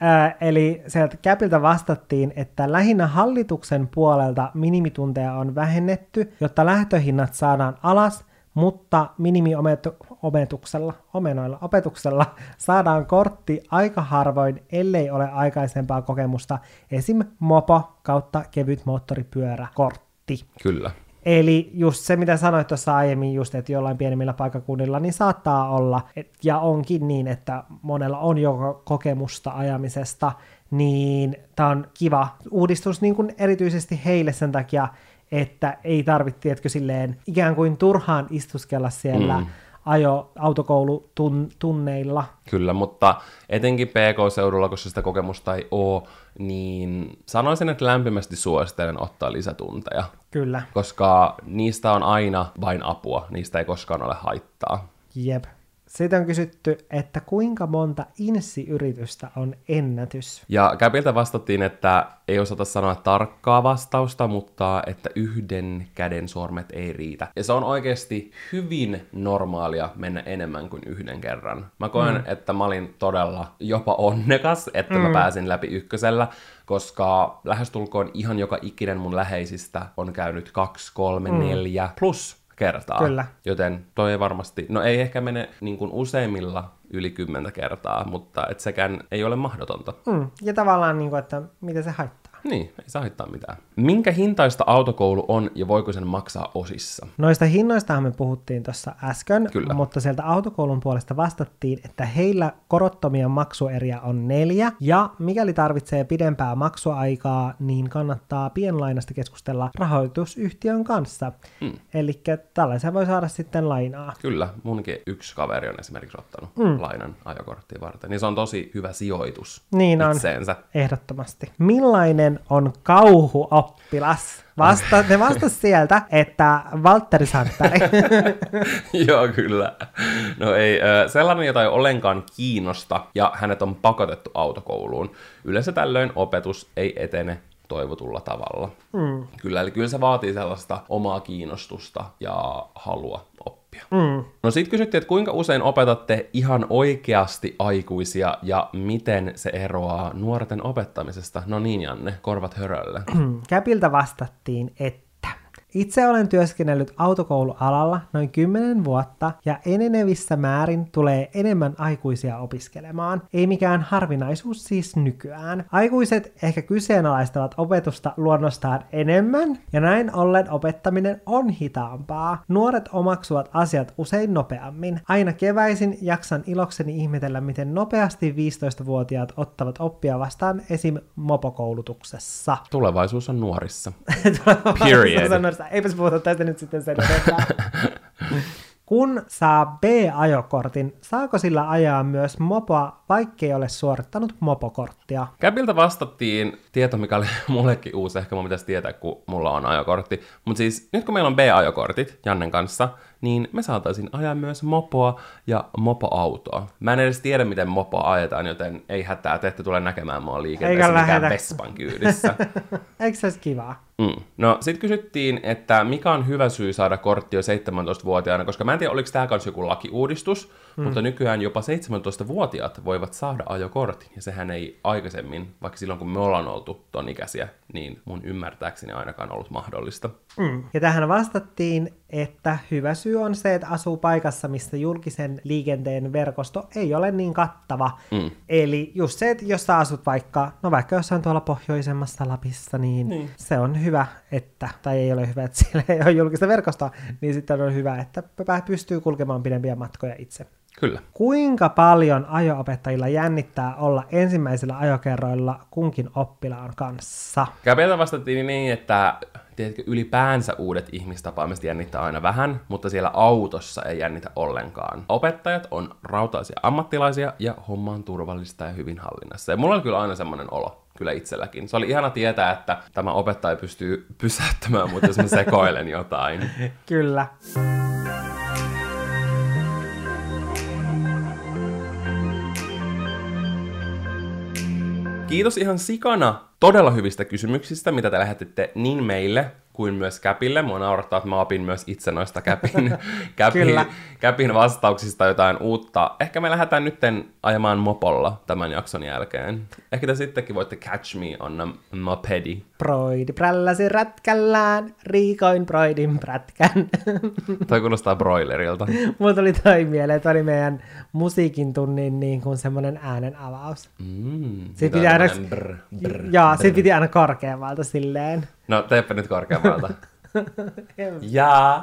Ää, eli sieltä Käpiltä vastattiin, että lähinnä hallituksen puolelta minimitunteja on vähennetty, jotta lähtöhinnat saadaan alas, mutta minimiometuksella, omenoilla opetuksella saadaan kortti aika harvoin, ellei ole aikaisempaa kokemusta, esim. mopo kautta kevyt moottoripyöräkortti. Kyllä. Eli just se, mitä sanoit tuossa aiemmin, just, että jollain pienemmillä paikakunnilla, niin saattaa olla, et, ja onkin niin, että monella on jo kokemusta ajamisesta, niin tämä on kiva uudistus niin kuin erityisesti heille sen takia, että ei tarvitse, tiedätkö, silleen ikään kuin turhaan istuskella siellä mm. ajo autokoulutunneilla. Kyllä, mutta etenkin PK-seudulla, koska sitä kokemusta ei ole, niin sanoisin, että lämpimästi suosittelen ottaa lisätunteja. Kyllä. Koska niistä on aina vain apua, niistä ei koskaan ole haittaa. Jep. Siitä on kysytty, että kuinka monta insi-yritystä on ennätys? Ja Käpiltä vastattiin, että ei osata sanoa tarkkaa vastausta, mutta että yhden käden sormet ei riitä. Ja se on oikeasti hyvin normaalia mennä enemmän kuin yhden kerran. Mä koen, mm. että mä olin todella jopa onnekas, että mm. mä pääsin läpi ykkösellä, koska lähestulkoon ihan joka ikinen mun läheisistä on käynyt kaksi, kolme, mm. neljä plus kertaa. Kyllä. Joten toi ei varmasti, no ei ehkä mene niin kuin useimmilla yli kymmentä kertaa, mutta et sekään ei ole mahdotonta. Mm. Ja tavallaan, niin kuin, että mitä se haittaa. Niin, ei saa haittaa mitään. Minkä hintaista autokoulu on ja voiko sen maksaa osissa? Noista hinnoistahan me puhuttiin tuossa äsken, Kyllä. mutta sieltä autokoulun puolesta vastattiin, että heillä korottomia maksueriä on neljä, ja mikäli tarvitsee pidempää maksuaikaa, niin kannattaa pienlainasta keskustella rahoitusyhtiön kanssa. Hmm. Eli tällaisen voi saada sitten lainaa. Kyllä, munkin yksi kaveri on esimerkiksi ottanut hmm. lainan ajokorttia varten, niin se on tosi hyvä sijoitus niin itseensä. on, ehdottomasti. Millainen on kauhuoppilas? Vasta, ne vastas sieltä, että Valtteri Sandberg. Joo, kyllä. No ei, sellainen, jota ei ollenkaan kiinnosta, ja hänet on pakotettu autokouluun. Yleensä tällöin opetus ei etene toivotulla tavalla. Mm. Kyllä, eli kyllä se vaatii sellaista omaa kiinnostusta ja halua oppia. Mm. No sitten kysyttiin, että kuinka usein opetatte ihan oikeasti aikuisia ja miten se eroaa nuorten opettamisesta? No niin, Janne, korvat hörölle. Käpiltä vastattiin, että itse olen työskennellyt autokoulualalla noin 10 vuotta ja enenevissä määrin tulee enemmän aikuisia opiskelemaan. Ei mikään harvinaisuus siis nykyään. Aikuiset ehkä kyseenalaistavat opetusta luonnostaan enemmän ja näin ollen opettaminen on hitaampaa. Nuoret omaksuvat asiat usein nopeammin. Aina keväisin jaksan ilokseni ihmetellä, miten nopeasti 15-vuotiaat ottavat oppia vastaan esim. mopokoulutuksessa. Tulevaisuus on nuorissa. Period. Nuorissa. Eipäs puhuta tästä nyt sitten sen kun saa B-ajokortin, saako sillä ajaa myös mopoa, vaikkei ole suorittanut mopokorttia? Käpiltä vastattiin tieto, mikä oli mullekin uusi, ehkä mun pitäisi tietää, kun mulla on ajokortti. Mutta siis nyt kun meillä on B-ajokortit Jannen kanssa, niin me saataisiin ajaa myös mopoa ja mopoautoa. Mä en edes tiedä, miten mopoa ajetaan, joten ei hätää, te ette tule näkemään mua liikenteessä mikään. Vespan kyydissä. Eikö se olisi kivaa? Mm. No, sitten kysyttiin, että mikä on hyvä syy saada kortti jo 17-vuotiaana, koska mä en tiedä, oliko tämä kanssa joku lakiuudistus, mm. mutta nykyään jopa 17-vuotiaat voivat saada ajokortin, ja sehän ei aikaisemmin, vaikka silloin kun me ollaan oltu ton ikäisiä, niin mun ymmärtääkseni ainakaan ollut mahdollista. Mm. Ja tähän vastattiin, että hyvä syy on se, että asuu paikassa, missä julkisen liikenteen verkosto ei ole niin kattava. Mm. Eli just se, että jos sä asut vaikka, no vaikka jossain tuolla pohjoisemmassa Lapissa, niin, Niin. se on hyvä, että, tai ei ole hyvä, että siellä ei ole julkista verkostoa, niin sitten on hyvä, että pystyy kulkemaan pidempiä matkoja itse. Kyllä. Kuinka paljon ajo-opettajilla jännittää olla ensimmäisillä ajokerroilla kunkin oppilaan kanssa? Käpiltä vastattiin niin, että tiedätkö, ylipäänsä uudet ihmistapaamiset jännittää aina vähän, mutta siellä autossa ei jännitä ollenkaan. Opettajat on rautaisia ammattilaisia ja homma on turvallista ja hyvin hallinnassa. Ja mulla oli kyllä aina semmoinen olo, kyllä itselläkin. Se oli ihana tietää, että tämä opettaja pystyy pysäyttämään mut, jos mä sekoilen jotain. Kyllä. Kiitos ihan sikana todella hyvistä kysymyksistä, mitä te lähetitte niin meille kuin myös Käpille. Mua naurattaa, että mä opin myös itse noista Käpin, käpin, käpin vastauksista jotain uutta. Ehkä me lähdetään nytten ajamaan mopolla tämän jakson jälkeen. Ehkä te sittenkin voitte catch me on a mopedi. Broidi prälläsi rätkällään, riikoin broidin prätkän. Toi kuulostaa broilerilta. Mulla tuli toi mieleen, toi oli meidän musiikin tunnin niin kuin semmoinen äänen avaus. Mm, Sit mitä piti aina, brr, brr, joo, brr. sit piti aina korkeammalta silleen. No teepä nyt korkeammalta. ja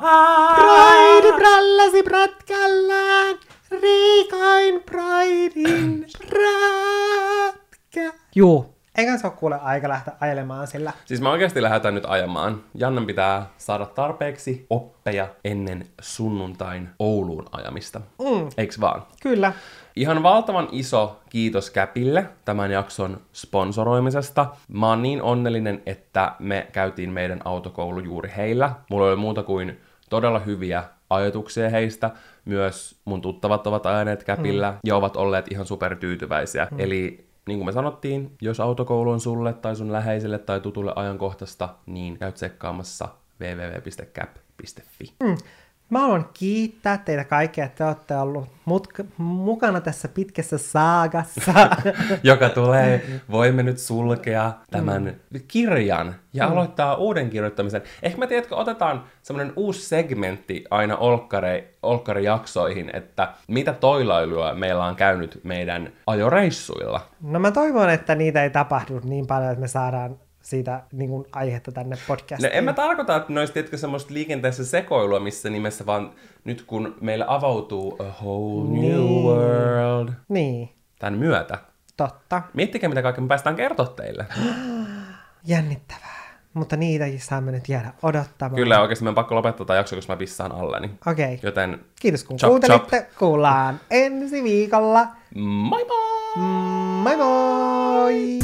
Broidi prälläsi prätkällään, riikoin broidin prätkä. Juu, eikä se ole kuule aika lähteä ajelemaan sillä. Siis mä oikeasti lähdetään nyt ajamaan. Jannan pitää saada tarpeeksi oppeja ennen sunnuntain Ouluun ajamista. Mm, Eiks vaan? kyllä. Ihan valtavan iso kiitos Käpille tämän jakson sponsoroimisesta. Mä oon niin onnellinen, että me käytiin meidän autokoulu juuri heillä. Mulla oli muuta kuin todella hyviä ajatuksia heistä. Myös mun tuttavat ovat ajaneet Käpillä mm. ja ovat olleet ihan supertyytyväisiä. Mm. Eli niin kuin me sanottiin, jos autokoulu on sulle tai sun läheiselle tai tutulle ajankohtaista, niin käy tsekkaamassa www.cap.fi. Mm. Mä haluan kiittää teitä kaikkia, että te olette ollut mutka- mukana tässä pitkässä saagassa. joka tulee, voimme nyt sulkea tämän kirjan ja aloittaa uuden kirjoittamisen. Ehkä me tiedätkö, otetaan semmoinen uusi segmentti aina olkkare, olkkarijaksoihin, että mitä toilailua meillä on käynyt meidän ajoreissuilla. No mä toivon, että niitä ei tapahdu niin paljon, että me saadaan siitä niin kuin, aihetta tänne No podcastiin. en mä tarkoita, että ne olisi semmoista liikenteessä sekoilua, missä nimessä, vaan nyt kun meillä avautuu a whole new Niin. world Niin, tämän myötä. totta. Miettikää, mitä kaikkea me päästään kertoa teille. Jännittävää. Mutta niitä saamme nyt jäädä odottamaan. Kyllä, oikeasti meidän pakko lopettaa tämä jakso, koska mä pissaan alleni. Okei. Okay. Joten Kiitos kun Chop, kuuntelitte. Kuullaan ensi viikolla. moi moi! Moi moi!